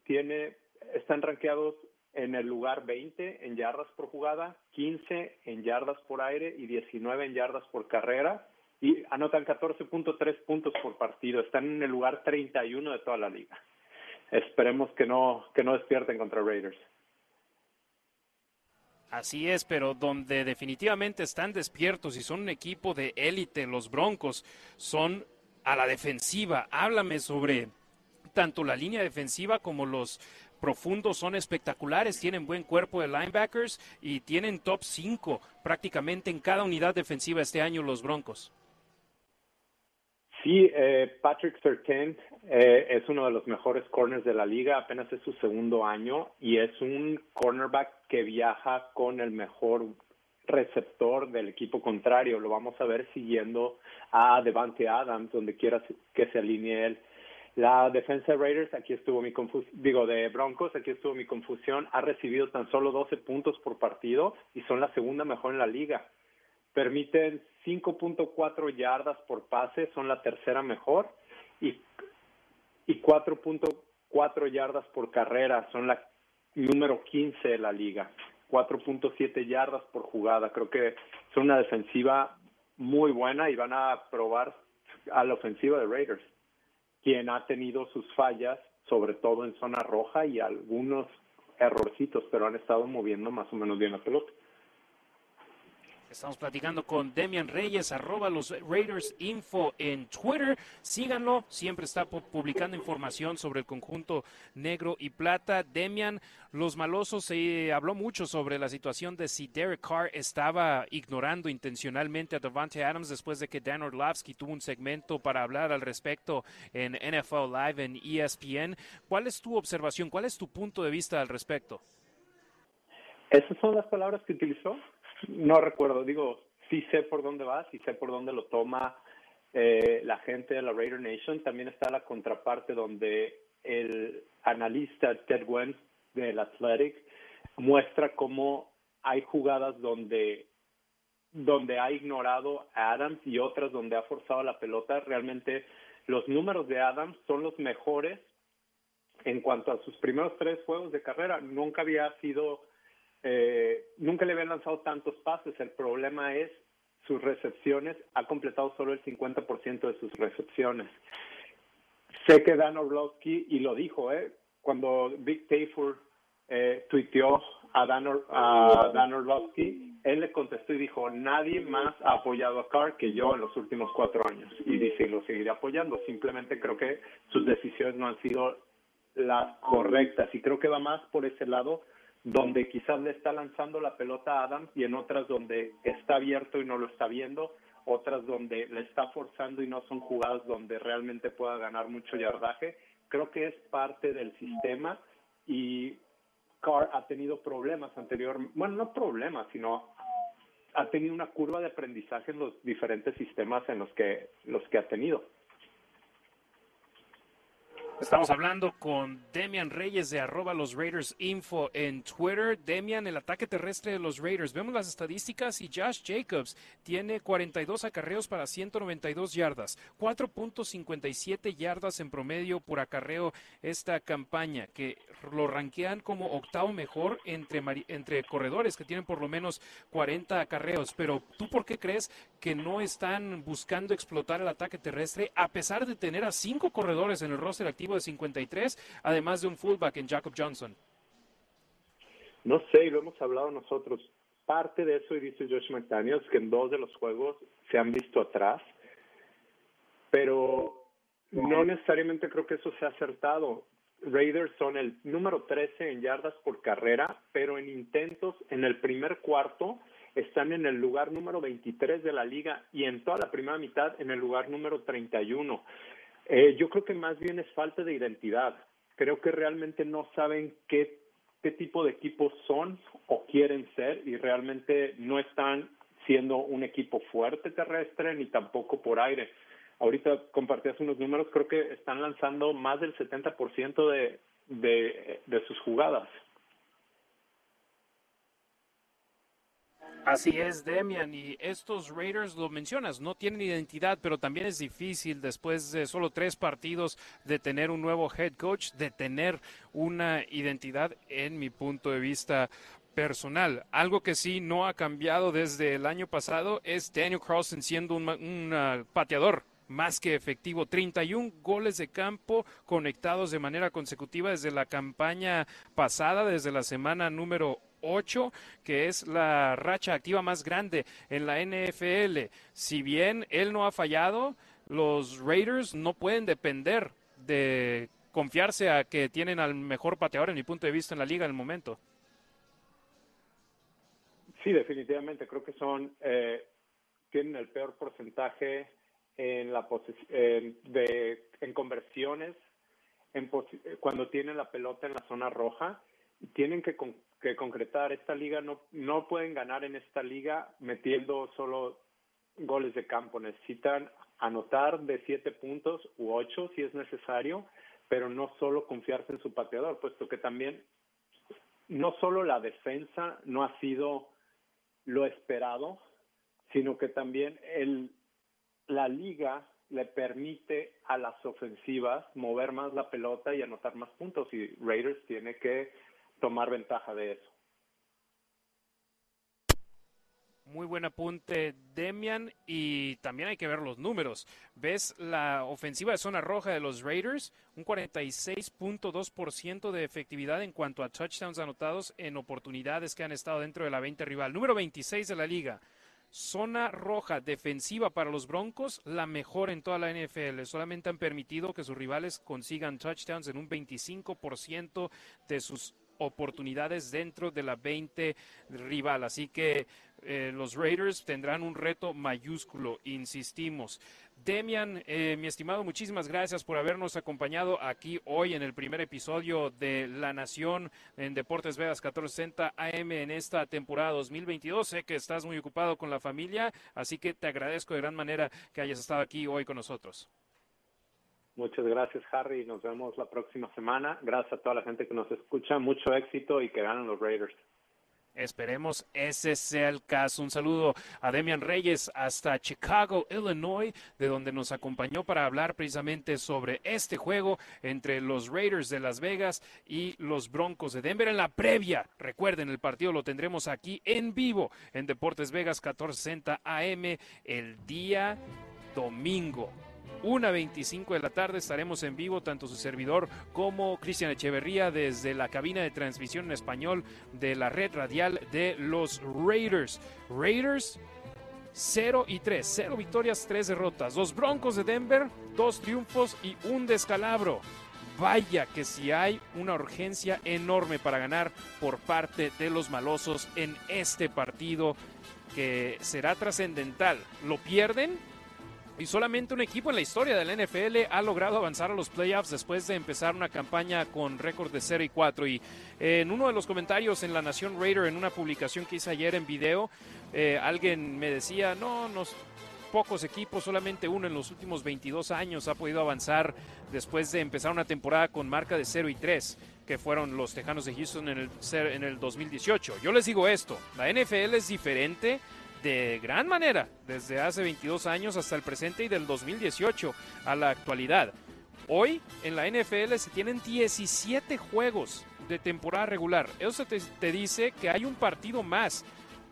I: Tiene, están rankeados en el lugar 20 en yardas por jugada, 15 en yardas por aire y 19 en yardas por carrera y anotan 14.3 puntos por partido. Están en el lugar 31 de toda la liga. Esperemos que no que no despierten contra Raiders.
A: Así es, pero donde definitivamente están despiertos y son un equipo de élite, los Broncos, son a la defensiva. Háblame sobre tanto la línea defensiva como los profundos son espectaculares, tienen buen cuerpo de linebackers y tienen top 5 prácticamente en cada unidad defensiva este año los Broncos.
I: Sí, eh, Patrick Sertain eh, es uno de los mejores corners de la liga, apenas es su segundo año y es un cornerback que viaja con el mejor receptor del equipo contrario. Lo vamos a ver siguiendo a Devante Adams, donde quiera que se alinee él. La defensa de Raiders, aquí estuvo mi confusión, digo, de Broncos, aquí estuvo mi confusión, ha recibido tan solo 12 puntos por partido y son la segunda mejor en la liga. Permiten 5.4 yardas por pase, son la tercera mejor, y, y 4.4 yardas por carrera, son la número 15 de la liga. 4.7 yardas por jugada. Creo que son una defensiva muy buena y van a probar a la ofensiva de Raiders quien ha tenido sus fallas, sobre todo en zona roja y algunos errorcitos, pero han estado moviendo más o menos bien la pelota.
A: Estamos platicando con Demian Reyes, arroba los Raiders Info en Twitter. Síganlo, siempre está publicando información sobre el conjunto negro y plata. Demian, los malosos, se habló mucho sobre la situación de si Derek Carr estaba ignorando intencionalmente a Devante Adams después de que Dan Orlovsky tuvo un segmento para hablar al respecto en NFL Live en ESPN. ¿Cuál es tu observación? ¿Cuál es tu punto de vista al respecto?
I: Esas son las palabras que utilizó. No recuerdo, digo, sí sé por dónde va, sí sé por dónde lo toma eh, la gente de la Raider Nation. También está la contraparte donde el analista Ted Wen del Athletic muestra cómo hay jugadas donde donde ha ignorado a Adams y otras donde ha forzado la pelota. Realmente los números de Adams son los mejores en cuanto a sus primeros tres juegos de carrera. Nunca había sido eh, nunca le habían lanzado tantos pases. El problema es sus recepciones. Ha completado solo el 50% de sus recepciones. Sé que Dan Orlovsky, y lo dijo, ¿eh? cuando Vic Tafur eh, tuiteó a Dan, a Dan Orlovsky, él le contestó y dijo, nadie más ha apoyado a Carr que yo en los últimos cuatro años. Y dice, lo seguiré apoyando. Simplemente creo que sus decisiones no han sido las correctas. Y creo que va más por ese lado donde quizás le está lanzando la pelota a Adams y en otras donde está abierto y no lo está viendo, otras donde le está forzando y no son jugadas donde realmente pueda ganar mucho yardaje. Creo que es parte del sistema y Carr ha tenido problemas anteriormente, bueno, no problemas, sino ha tenido una curva de aprendizaje en los diferentes sistemas en los que los que ha tenido.
A: Estamos hablando con Demian Reyes de arroba los Raiders Info en Twitter. Demian, el ataque terrestre de los Raiders. Vemos las estadísticas y Josh Jacobs tiene 42 acarreos para 192 yardas, 4.57 yardas en promedio por acarreo esta campaña, que lo ranquean como octavo mejor entre, entre corredores que tienen por lo menos 40 acarreos. Pero ¿tú por qué crees que no están buscando explotar el ataque terrestre a pesar de tener a cinco corredores en el roster activo? de 53, además de un fullback en Jacob Johnson?
I: No sé, y lo hemos hablado nosotros. Parte de eso, y dice Josh McDaniels, que en dos de los juegos se han visto atrás, pero no necesariamente creo que eso sea acertado. Raiders son el número 13 en yardas por carrera, pero en intentos en el primer cuarto están en el lugar número 23 de la liga y en toda la primera mitad en el lugar número 31. Eh, yo creo que más bien es falta de identidad. Creo que realmente no saben qué, qué tipo de equipos son o quieren ser y realmente no están siendo un equipo fuerte terrestre ni tampoco por aire. Ahorita compartías unos números, creo que están lanzando más del 70% de, de, de sus jugadas.
A: Así es, Demian, y estos Raiders, lo mencionas, no tienen identidad, pero también es difícil después de solo tres partidos de tener un nuevo head coach, de tener una identidad en mi punto de vista personal. Algo que sí no ha cambiado desde el año pasado es Daniel Carlson siendo un, un pateador más que efectivo. 31 goles de campo conectados de manera consecutiva desde la campaña pasada, desde la semana número 8, que es la racha activa más grande en la NFL. Si bien él no ha fallado, los Raiders no pueden depender de confiarse a que tienen al mejor pateador en mi punto de vista en la liga en el momento.
I: Sí, definitivamente. Creo que son eh, tienen el peor porcentaje en la de en conversiones en cuando tienen la pelota en la zona roja tienen que, que concretar. Esta liga no, no pueden ganar en esta liga metiendo solo goles de campo. Necesitan anotar de siete puntos u ocho si es necesario, pero no solo confiarse en su pateador, puesto que también no solo la defensa no ha sido lo esperado, sino que también el, la liga le permite a las ofensivas mover más la pelota y anotar más puntos y Raiders tiene que tomar ventaja de eso.
A: Muy buen apunte, Demian. Y también hay que ver los números. ¿Ves la ofensiva de zona roja de los Raiders? Un 46.2% de efectividad en cuanto a touchdowns anotados en oportunidades que han estado dentro de la 20 rival. Número 26 de la liga. Zona roja defensiva para los Broncos, la mejor en toda la NFL. Solamente han permitido que sus rivales consigan touchdowns en un 25% de sus oportunidades dentro de la 20 rival. Así que eh, los Raiders tendrán un reto mayúsculo, insistimos. Demian, eh, mi estimado, muchísimas gracias por habernos acompañado aquí hoy en el primer episodio de La Nación en Deportes Vegas 1460 AM en esta temporada 2022. Sé que estás muy ocupado con la familia, así que te agradezco de gran manera que hayas estado aquí hoy con nosotros.
I: Muchas gracias, Harry. Nos vemos la próxima semana. Gracias a toda la gente que nos escucha. Mucho éxito y que ganen los Raiders.
A: Esperemos ese sea el caso. Un saludo a Demian Reyes hasta Chicago, Illinois, de donde nos acompañó para hablar precisamente sobre este juego entre los Raiders de Las Vegas y los Broncos de Denver en la previa. Recuerden, el partido lo tendremos aquí en vivo en Deportes Vegas 1460 AM el día domingo. 1.25 de la tarde estaremos en vivo, tanto su servidor como Cristian Echeverría, desde la cabina de transmisión en español de la red radial de los Raiders. Raiders 0 y 3, 0 victorias, 3 derrotas. Los Broncos de Denver, 2 triunfos y un descalabro. Vaya que si hay una urgencia enorme para ganar por parte de los malosos en este partido que será trascendental. ¿Lo pierden? Y solamente un equipo en la historia del NFL ha logrado avanzar a los playoffs después de empezar una campaña con récord de 0 y 4. Y eh, en uno de los comentarios en La Nación Raider, en una publicación que hice ayer en video, eh, alguien me decía, no, nos, pocos equipos, solamente uno en los últimos 22 años ha podido avanzar después de empezar una temporada con marca de 0 y 3 que fueron los Tejanos de Houston en el, en el 2018. Yo les digo esto, la NFL es diferente de gran manera desde hace 22 años hasta el presente y del 2018 a la actualidad. Hoy en la NFL se tienen 17 juegos de temporada regular. Eso te, te dice que hay un partido más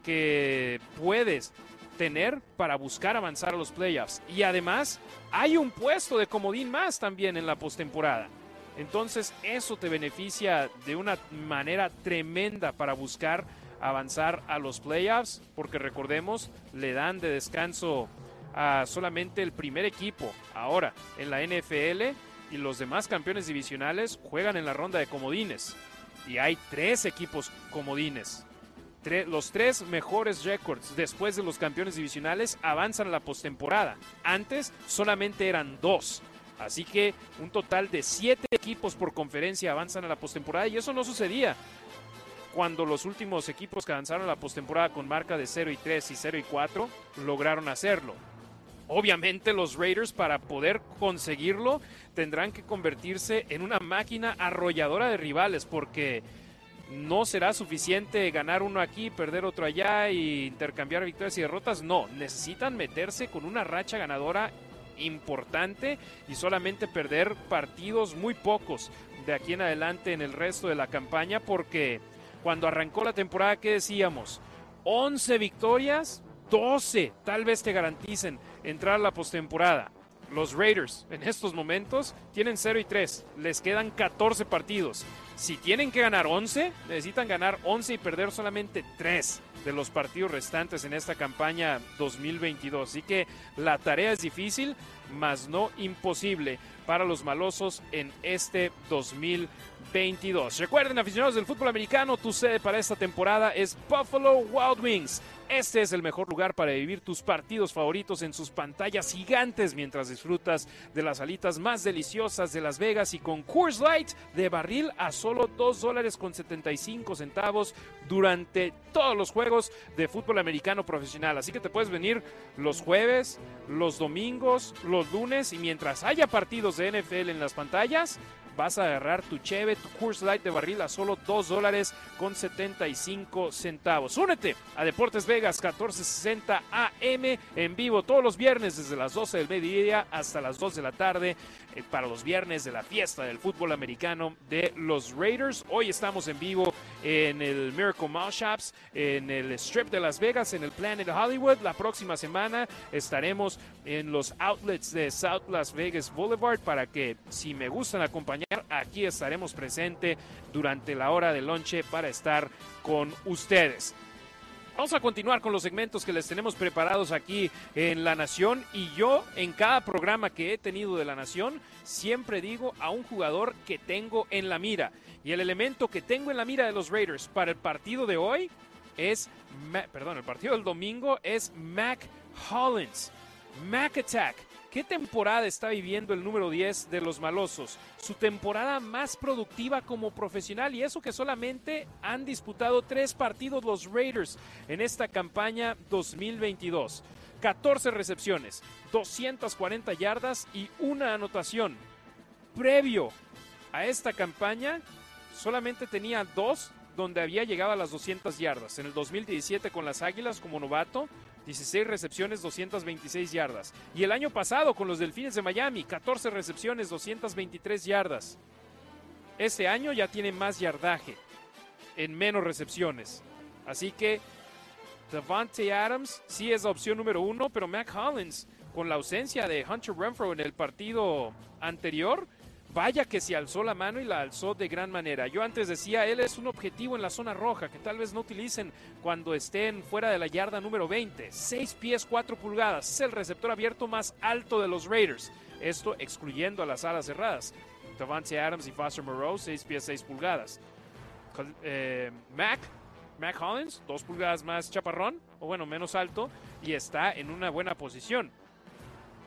A: que puedes tener para buscar avanzar a los playoffs. Y además hay un puesto de comodín más también en la postemporada. Entonces eso te beneficia de una manera tremenda para buscar avanzar a los playoffs, porque recordemos, le dan de descanso a solamente el primer equipo. Ahora, en la NFL y los demás campeones divisionales juegan en la ronda de comodines. Y hay tres equipos comodines. los tres mejores récords después de los campeones divisionales avanzan a la postemporada. Antes solamente eran dos. Así que un total de siete equipos por conferencia avanzan a la postemporada y eso no sucedía cuando los últimos equipos que avanzaron a la postemporada con marca de 0 y 3 y 0 y 4 lograron hacerlo. Obviamente los Raiders para poder conseguirlo tendrán que convertirse en una máquina arrolladora de rivales porque no será suficiente ganar uno aquí, perder otro allá y intercambiar victorias y derrotas. No, necesitan meterse con una racha ganadora importante y solamente perder partidos muy pocos de aquí en adelante en el resto de la campaña porque cuando arrancó la temporada, ¿qué decíamos? 11 victorias, 12 tal vez te garanticen entrar a la postemporada. Los Raiders en estos momentos tienen 0 y 3, les quedan 14 partidos. Si tienen que ganar 11, necesitan ganar 11 y perder solamente 3 de los partidos restantes en esta campaña 2022. Así que la tarea es difícil, mas no imposible para los malosos en este 2022. Recuerden, aficionados del fútbol americano, tu sede para esta temporada es Buffalo Wild Wings. Este es el mejor lugar para vivir tus partidos favoritos en sus pantallas gigantes mientras disfrutas de las alitas más deliciosas de Las Vegas y con Coors Light de barril a solo 2 dólares con 75 centavos durante todos los juegos de fútbol americano profesional. Así que te puedes venir los jueves, los domingos, los lunes y mientras haya partidos de NFL en las pantallas, vas a agarrar tu cheve, tu Coors Light de barril a solo 2 dólares con 75 centavos. Únete a Deportes Vegas 1460 AM en vivo todos los viernes desde las 12 del mediodía hasta las 2 de la tarde eh, para los viernes de la fiesta del fútbol americano de los Raiders. Hoy estamos en vivo en el Miracle Mall Shops, en el Strip de Las Vegas, en el Planet Hollywood. La próxima semana estaremos en los outlets de South Las Vegas Boulevard para que si me gustan acompañar, aquí estaremos presente durante la hora de lonche para estar con ustedes. Vamos a continuar con los segmentos que les tenemos preparados aquí en La Nación y yo en cada programa que he tenido de La Nación siempre digo a un jugador que tengo en la mira y el elemento que tengo en la mira de los Raiders para el partido de hoy es, perdón, el partido del domingo es Mac Hollins. Mac Attack. ¿Qué temporada está viviendo el número 10 de los malosos? Su temporada más productiva como profesional y eso que solamente han disputado tres partidos los Raiders en esta campaña 2022. 14 recepciones, 240 yardas y una anotación. Previo a esta campaña, solamente tenía dos donde había llegado a las 200 yardas. En el 2017 con las Águilas como novato 16 recepciones, 226 yardas. Y el año pasado con los Delfines de Miami, 14 recepciones, 223 yardas. Este año ya tiene más yardaje en menos recepciones. Así que Devante Adams sí es la opción número uno, pero Mac Hollins, con la ausencia de Hunter Renfro en el partido anterior, Vaya que se alzó la mano y la alzó de gran manera. Yo antes decía, él es un objetivo en la zona roja que tal vez no utilicen cuando estén fuera de la yarda número 20. 6 pies 4 pulgadas. Es el receptor abierto más alto de los Raiders. Esto excluyendo a las alas cerradas. Davante Adams y Foster Moreau, 6 pies 6 pulgadas. Eh, Mac, Mac Hollins, 2 pulgadas más chaparrón, o bueno, menos alto, y está en una buena posición.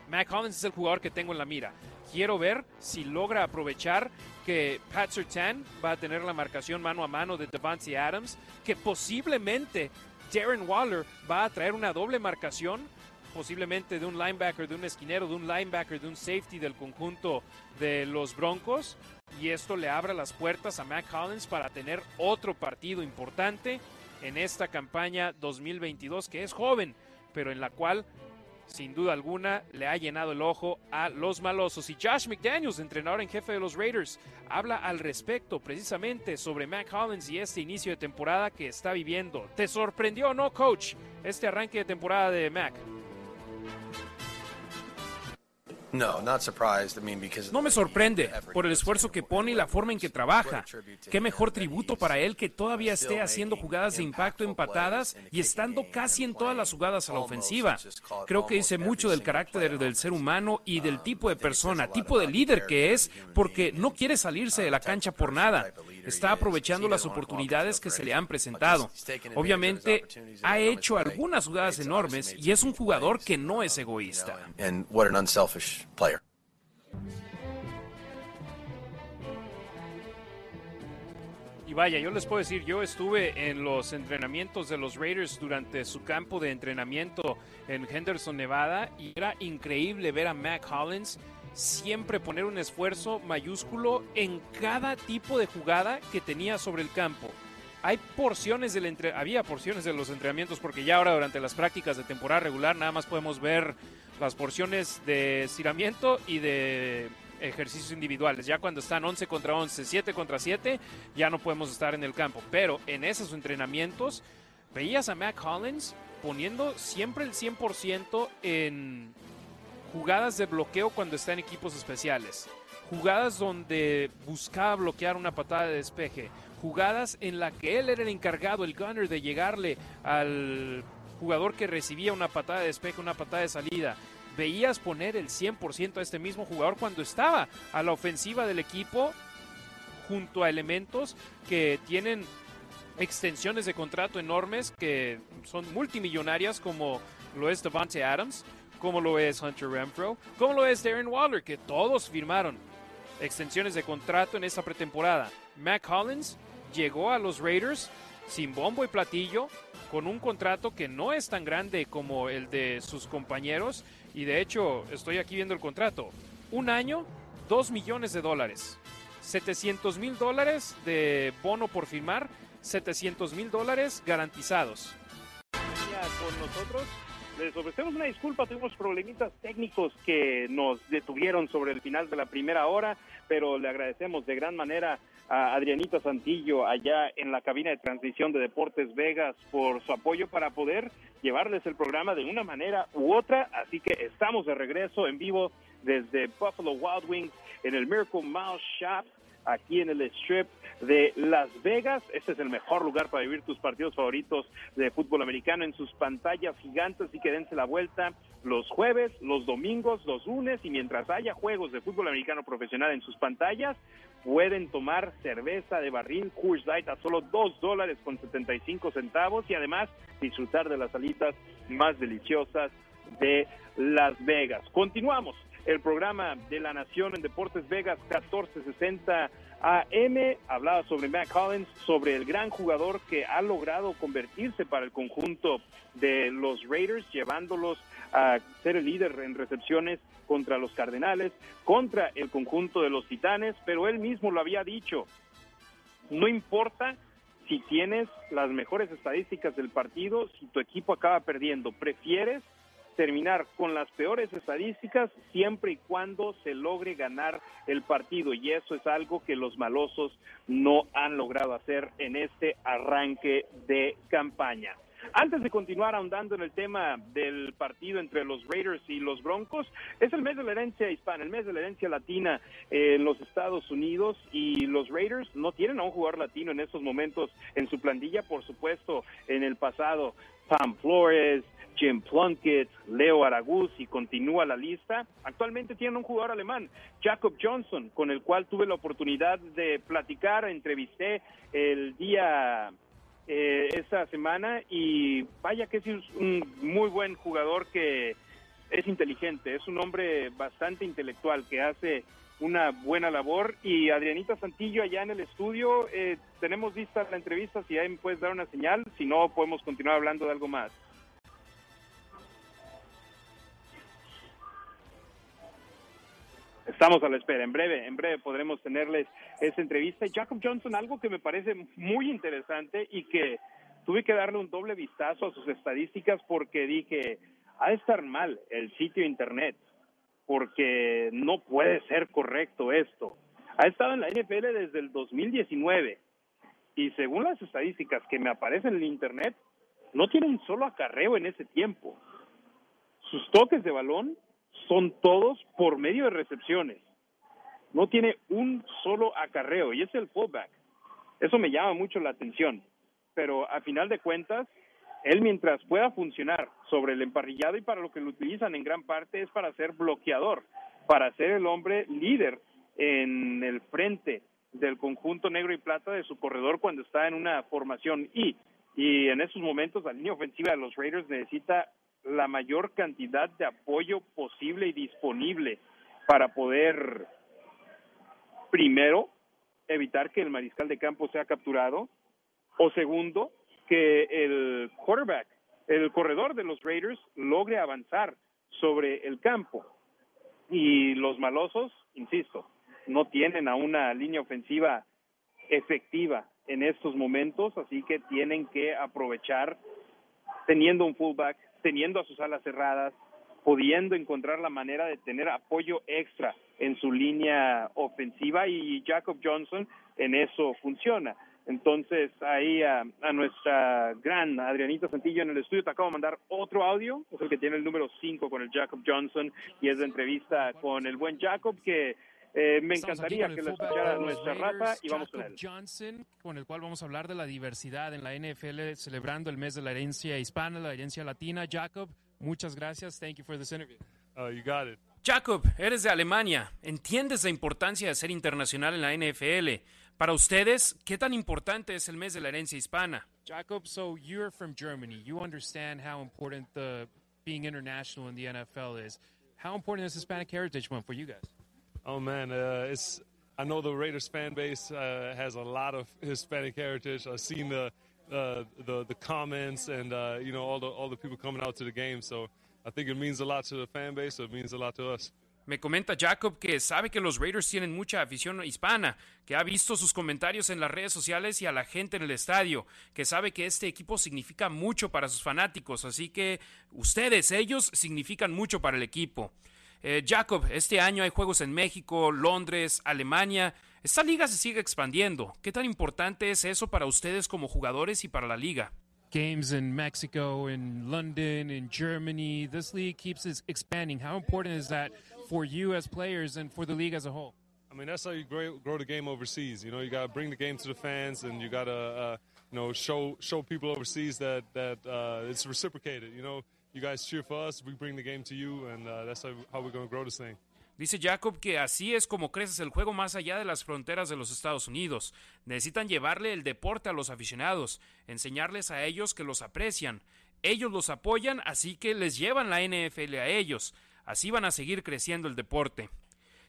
A: Mac Hollins es el jugador que tengo en la mira quiero ver si logra aprovechar que Pat Sertan va a tener la marcación mano a mano de Devante Adams, que posiblemente Darren Waller va a traer una doble marcación, posiblemente de un linebacker, de un esquinero, de un linebacker, de un safety del conjunto de los Broncos. Y esto le abra las puertas a Mac Collins para tener otro partido importante en esta campaña 2022, que es joven, pero en la cual sin duda alguna le ha llenado el ojo a los malosos. Y Josh McDaniels, entrenador en jefe de los Raiders, habla al respecto precisamente sobre Mac Hollins y este inicio de temporada que está viviendo. ¿Te sorprendió o no, coach, este arranque de temporada de Mac?
C: No me sorprende por el esfuerzo que pone y la forma en que trabaja. Qué mejor tributo para él que todavía esté haciendo jugadas de impacto empatadas y estando casi en todas las jugadas a la ofensiva. Creo que dice mucho del carácter del ser humano y del tipo de persona, tipo de líder que es, porque no quiere salirse de la cancha por nada está aprovechando las oportunidades que se le han presentado. Obviamente ha hecho algunas jugadas enormes y es un jugador que no es egoísta.
A: Y vaya, yo les puedo decir, yo estuve en los entrenamientos de los Raiders durante su campo de entrenamiento en Henderson, Nevada, y era increíble ver a Mac Hollins siempre poner un esfuerzo mayúsculo en cada tipo de jugada que tenía sobre el campo. hay porciones del entre... había porciones de los entrenamientos porque ya ahora durante las prácticas de temporada regular nada más podemos ver las porciones de estiramiento y de ejercicios individuales. Ya cuando están 11 contra 11, 7 contra 7, ya no podemos estar en el campo. Pero en esos entrenamientos veías a Matt Collins poniendo siempre el 100% en jugadas de bloqueo cuando está en equipos especiales. Jugadas donde buscaba bloquear una patada de despeje jugadas en la que él era el encargado, el gunner, de llegarle al jugador que recibía una patada de despeje, una patada de salida. Veías poner el 100% a este mismo jugador cuando estaba a la ofensiva del equipo junto a elementos que tienen extensiones de contrato enormes que son multimillonarias como lo es Devante Adams, como lo es Hunter Renfro, como lo es Darren Waller, que todos firmaron extensiones de contrato en esta pretemporada. Mac Collins llegó a los Raiders sin bombo y platillo, con un contrato que no es tan grande como el de sus compañeros. Y de hecho, estoy aquí viendo el contrato. Un año, dos millones de dólares. 700 mil dólares de bono por firmar, 700 mil dólares garantizados.
J: Con nosotros les ofrecemos una disculpa, tuvimos problemitas técnicos que nos detuvieron sobre el final de la primera hora, pero le agradecemos de gran manera a Adrianita Santillo allá en la cabina de transmisión de Deportes Vegas por su apoyo para poder llevarles el programa de una manera u otra. Así que estamos de regreso en vivo desde Buffalo Wild Wings en el Miracle Mouse Shop aquí en el Strip de Las Vegas. Este es el mejor lugar para vivir tus partidos favoritos de fútbol americano en sus pantallas gigantes. Así que dense la vuelta los jueves, los domingos, los lunes y mientras haya juegos de fútbol americano profesional en sus pantallas, pueden tomar cerveza de barril Coors Light a solo dos dólares con 75 centavos y además disfrutar de las salitas más deliciosas de Las Vegas. Continuamos el programa de la Nación en Deportes Vegas 1460 AM. Hablaba sobre Matt Collins, sobre el gran jugador que ha logrado convertirse para el conjunto de los Raiders, llevándolos a ser el líder en recepciones contra los Cardenales, contra el conjunto de los Titanes, pero él mismo lo había dicho, no importa si tienes las mejores estadísticas del partido, si tu equipo acaba perdiendo, prefieres terminar con las peores estadísticas siempre y cuando se logre ganar el partido y eso es algo que los malosos no han logrado hacer en este arranque de campaña. Antes de continuar ahondando en el tema del partido entre los Raiders y los Broncos, es el mes de la herencia hispana, el mes de la herencia latina en los Estados Unidos y los Raiders no tienen a un jugador latino en estos momentos en su plantilla, por supuesto, en el pasado. Pam Flores, Jim Plunkett, Leo Araguz y continúa la lista. Actualmente tienen un jugador alemán, Jacob Johnson, con el cual tuve la oportunidad de platicar, entrevisté el día eh, esta semana y vaya que es un muy buen jugador que es inteligente, es un hombre bastante intelectual que hace una buena labor y Adrianita Santillo allá en el estudio, eh, tenemos vista la entrevista, si ahí me puedes dar una señal, si no podemos continuar hablando de algo más. Estamos a la espera. En breve, en breve podremos tenerles esa entrevista. Jacob Johnson, algo que me parece muy interesante y que tuve que darle un doble vistazo a sus estadísticas porque dije, ha de estar mal el sitio internet, porque no puede ser correcto esto. Ha estado en la NFL desde el 2019 y según las estadísticas que me aparecen en el internet, no tiene un solo acarreo en ese tiempo. Sus toques de balón son todos por medio de recepciones. No tiene un solo acarreo y es el fullback. Eso me llama mucho la atención. Pero a final de cuentas, él mientras pueda funcionar sobre el emparrillado y para lo que lo utilizan en gran parte es para ser bloqueador, para ser el hombre líder en el frente del conjunto negro y plata de su corredor cuando está en una formación y y en esos momentos la línea ofensiva de los Raiders necesita la mayor cantidad de apoyo posible y disponible para poder, primero, evitar que el mariscal de campo sea capturado, o segundo, que el quarterback, el corredor de los Raiders, logre avanzar sobre el campo. Y los malosos, insisto, no tienen a una línea ofensiva efectiva en estos momentos, así que tienen que aprovechar teniendo un fullback, teniendo a sus alas cerradas, pudiendo encontrar la manera de tener apoyo extra en su línea ofensiva y Jacob Johnson en eso funciona. Entonces, ahí a, nuestra gran Adrianita Santillo en el estudio te acabo de mandar otro audio, es el que tiene el número 5 con el Jacob Johnson y es de entrevista con el buen Jacob que eh, me encantaría que lo escuchara nuestra Rafa y vamos con él.
A: Johnson, con el cual vamos a hablar de la diversidad en la NFL, celebrando el mes de la herencia hispana, la herencia latina. Jacob, muchas gracias. Thank you for this interview.
K: Oh, you got it.
A: Jacob, eres de Alemania. ¿Entiendes la importancia de ser internacional en la NFL? Para ustedes, ¿qué tan importante es el mes de la herencia hispana?
L: Jacob, so you're from Germany. You understand how important the being international in the NFL is. How important is Hispanic Heritage Month for you guys?
K: Oh man, uh, it's. I know the Raiders fan base uh, has a lot of Hispanic heritage. I've seen the uh, the the comments and uh, you know all the all the people coming out to the game. So I think it means a lot to the fan base. So it means a lot to us.
A: Me comenta Jacob que sabe que los Raiders tienen mucha afición hispana, que ha visto sus comentarios en las redes sociales y a la gente en el estadio, que sabe que este equipo significa mucho para sus fanáticos, así que ustedes, ellos, significan mucho para el equipo. Eh, Jacob, este año hay juegos en México, Londres, Alemania. Esta liga se sigue expandiendo. ¿Qué tan importante es eso para ustedes como jugadores y para la liga?
L: games in Mexico, in London, in Germany. This league keeps expanding. How important is that for you as players and for the league as a whole?
K: I mean, that's how you grow, grow the game overseas. You know, you got to bring the game to the fans, and you got to, uh, you know, show show people overseas that that uh, it's reciprocated. You know, you guys cheer for us, we bring the game to you, and uh, that's how, how we're going to grow this thing.
A: Dice Jacob que así es como creces el juego más allá de las fronteras de los Estados Unidos. Necesitan llevarle el deporte a los aficionados, enseñarles a ellos que los aprecian. Ellos los apoyan, así que les llevan la NFL a ellos. Así van a seguir creciendo el deporte.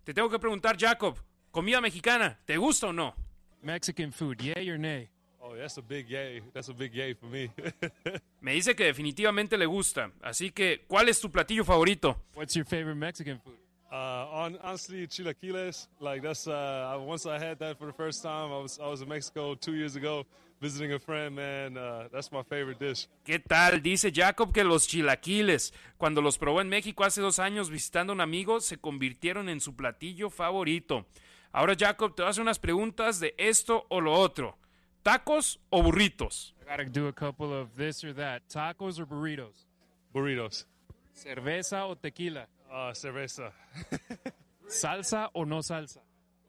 A: Te tengo que preguntar, Jacob, comida mexicana, ¿te gusta o no?
L: Mexican food, yay or nay?
K: Oh, that's a big yay. That's a big yay for me. (laughs)
A: Me dice que definitivamente le gusta. Así que, ¿cuál es tu platillo favorito?
L: What's your favorite Mexican food?
K: Uh, on, honestly, chilaquiles. Like that's uh, once I had that for the first time. I was I was in Mexico two years ago visiting a friend. Man, uh, that's my favorite dish.
A: ¿Qué tal? Dice Jacob que los chilaquiles, cuando los probó en México hace dos años visitando a un amigo, se convirtieron en su platillo favorito. Ahora Jacob te va a hacer unas preguntas de esto o lo otro. ¿Tacos o burritos?
L: I gotta do a couple of this or that. ¿Tacos or burritos?
K: Burritos.
L: ¿Cerveza o tequila?
K: Uh, cerveza.
L: ¿Salsa o no salsa?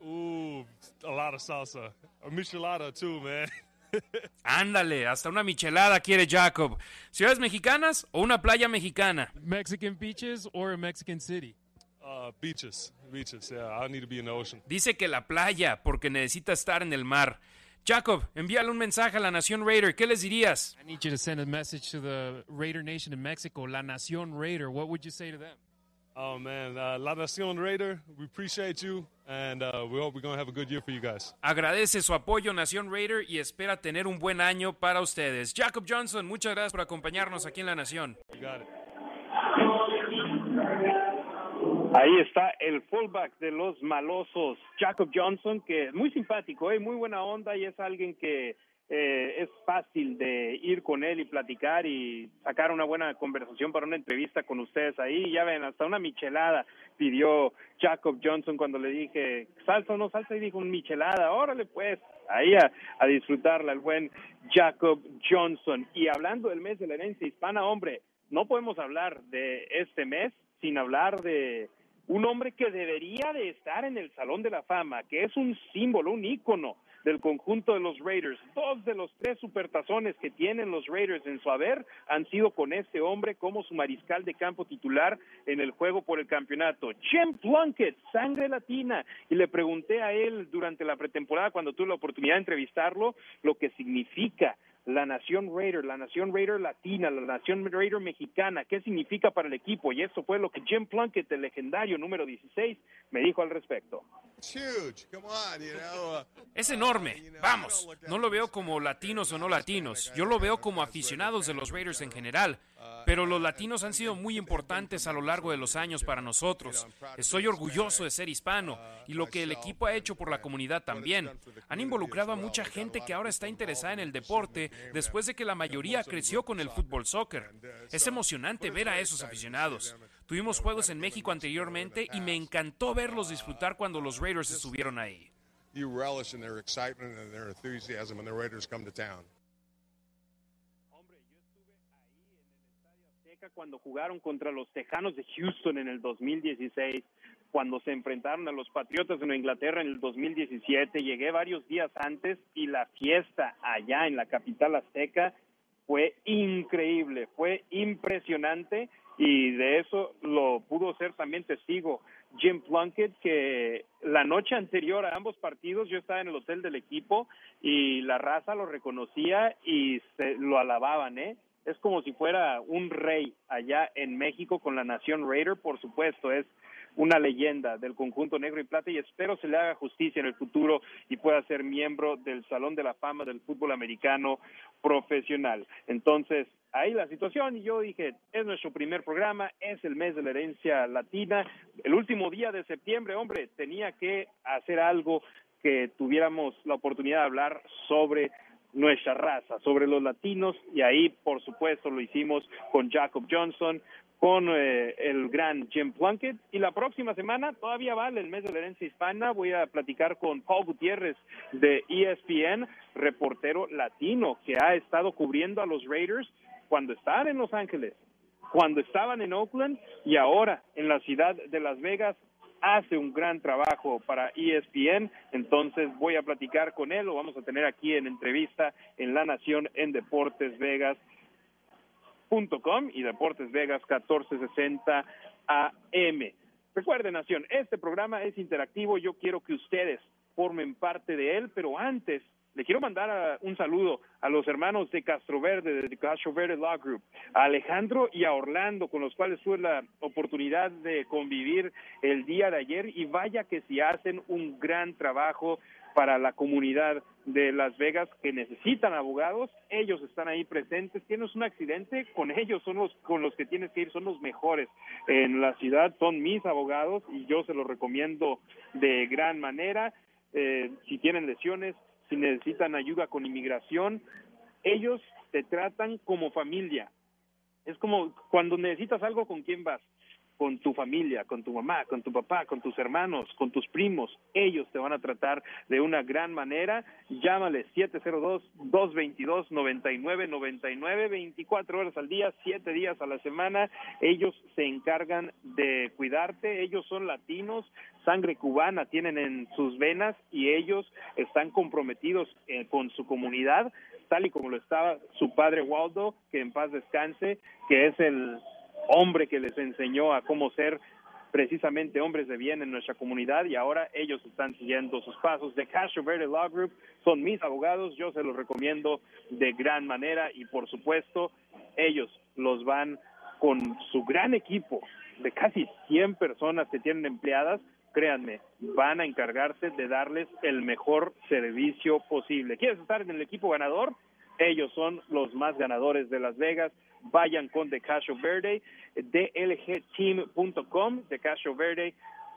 K: Ooh, a lot of salsa. A michelada too, man. (laughs)
A: Ándale, hasta una michelada quiere Jacob. ¿Ciudades mexicanas o una playa mexicana?
L: Mexican beaches or a Mexican city?
K: Uh, beaches, beaches. Yeah, I need to be in the ocean.
A: Dice que la playa porque necesita estar en el mar. Jacob, envíale un mensaje a la Nación Raider. ¿Qué les dirías?
L: I need you to send a message to the Raider Nation in Mexico, La Nación Raider. What would you say to them?
K: Oh man, uh, La Nación Raider, we appreciate you and uh, we hope we're going to have a good year for you guys.
A: Agradece su apoyo Nación Raider y espera tener un buen año para ustedes. Jacob Johnson, muchas gracias por acompañarnos aquí en La Nación.
K: You got it.
J: Ahí está el fullback de los malosos, Jacob Johnson, que es muy simpático, ¿eh? muy buena onda y es alguien que eh, es fácil de ir con él y platicar y sacar una buena conversación para una entrevista con ustedes ahí. Ya ven, hasta una michelada pidió Jacob Johnson cuando le dije, salsa o no salsa, y dijo, un michelada, órale pues, ahí a, a disfrutarla el buen Jacob Johnson. Y hablando del mes de la herencia hispana, hombre, no podemos hablar de este mes sin hablar de un hombre que debería de estar en el Salón de la Fama, que es un símbolo, un ícono del conjunto de los Raiders. Dos de los tres supertazones que tienen los Raiders en su haber han sido con este hombre como su mariscal de campo titular en el juego por el campeonato. Jim Plunkett, sangre latina. Y le pregunté a él durante la pretemporada, cuando tuve la oportunidad de entrevistarlo, lo que significa la nación Raider, la nación Raider latina, la nación Raider mexicana, qué significa para el equipo. Y eso fue lo que Jim Plunkett, el legendario número 16, me dijo al respecto.
A: Es enorme, vamos, no lo veo como latinos o no latinos, yo lo veo como aficionados de los Raiders en general.
C: Pero los latinos han sido muy importantes a lo largo de los años para nosotros. Estoy orgulloso de ser hispano y lo que el equipo ha hecho por la comunidad también. Han involucrado a mucha gente que ahora está interesada en el deporte después de que la mayoría creció con el fútbol soccer. Es emocionante ver a esos aficionados. Tuvimos juegos en México anteriormente y me encantó verlos disfrutar cuando los Raiders estuvieron ahí.
J: Cuando jugaron contra los Tejanos de Houston en el 2016, cuando se enfrentaron a los Patriotas de Inglaterra en el 2017. Llegué varios días antes y la fiesta allá en la capital azteca fue increíble, fue impresionante y de eso lo pudo ser también testigo Jim Plunkett, que la noche anterior a ambos partidos yo estaba en el hotel del equipo y la raza lo reconocía y se, lo alababan, ¿eh? Es como si fuera un rey allá en México con la nación Raider, por supuesto, es una leyenda del conjunto negro y plata y espero se le haga justicia en el futuro y pueda ser miembro del Salón de la Fama del fútbol americano profesional. Entonces, ahí la situación y yo dije, es nuestro primer programa, es el mes de la herencia latina, el último día de septiembre, hombre, tenía que hacer algo que tuviéramos la oportunidad de hablar sobre nuestra raza, sobre los latinos, y ahí, por supuesto, lo hicimos con Jacob Johnson, con eh, el gran Jim Plunkett. Y la próxima semana, todavía vale el mes de la herencia hispana, voy a platicar con Paul Gutiérrez de ESPN, reportero latino que ha estado cubriendo a los Raiders cuando estaban en Los Ángeles, cuando estaban en Oakland y ahora en la ciudad de Las Vegas hace un gran trabajo para ESPN, entonces voy a platicar con él, lo vamos a tener aquí en entrevista en La Nación en Deportes Vegas y Deportes Vegas 1460 AM. Recuerden, Nación, este programa es interactivo, yo quiero que ustedes formen parte de él, pero antes le quiero mandar un saludo a los hermanos de Castro Verde, de Castro Verde Law Group, a Alejandro y a Orlando, con los cuales tuve la oportunidad de convivir el día de ayer y vaya que si hacen un gran trabajo para la comunidad de Las Vegas que necesitan abogados, ellos están ahí presentes, tienes un accidente, con ellos son los con los que tienes que ir, son los mejores en la ciudad, son mis abogados y yo se los recomiendo de gran manera. Eh, si tienen lesiones, si necesitan ayuda con inmigración, ellos te tratan como familia. Es como cuando necesitas algo, ¿con quién vas? Con tu familia, con tu mamá, con tu papá, con tus hermanos, con tus primos. Ellos te van a tratar de una gran manera. Llámale 702-222-9999, 24 horas al día, 7 días a la semana. Ellos se encargan de cuidarte. Ellos son latinos, sangre cubana tienen en sus venas y ellos están comprometidos eh, con su comunidad, tal y como lo estaba su padre Waldo, que en paz descanse, que es el hombre que les enseñó a cómo ser precisamente hombres de bien en nuestra comunidad y ahora ellos están siguiendo sus pasos. De Castro Verde Law Group son mis abogados, yo se los recomiendo de gran manera y por supuesto ellos los van con su gran equipo de casi 100 personas que tienen empleadas, créanme, van a encargarse de darles el mejor servicio posible. ¿Quieres estar en el equipo ganador? Ellos son los más ganadores de Las Vegas vayan con The Cash Verde, dlgteam.com, The Cash Verde,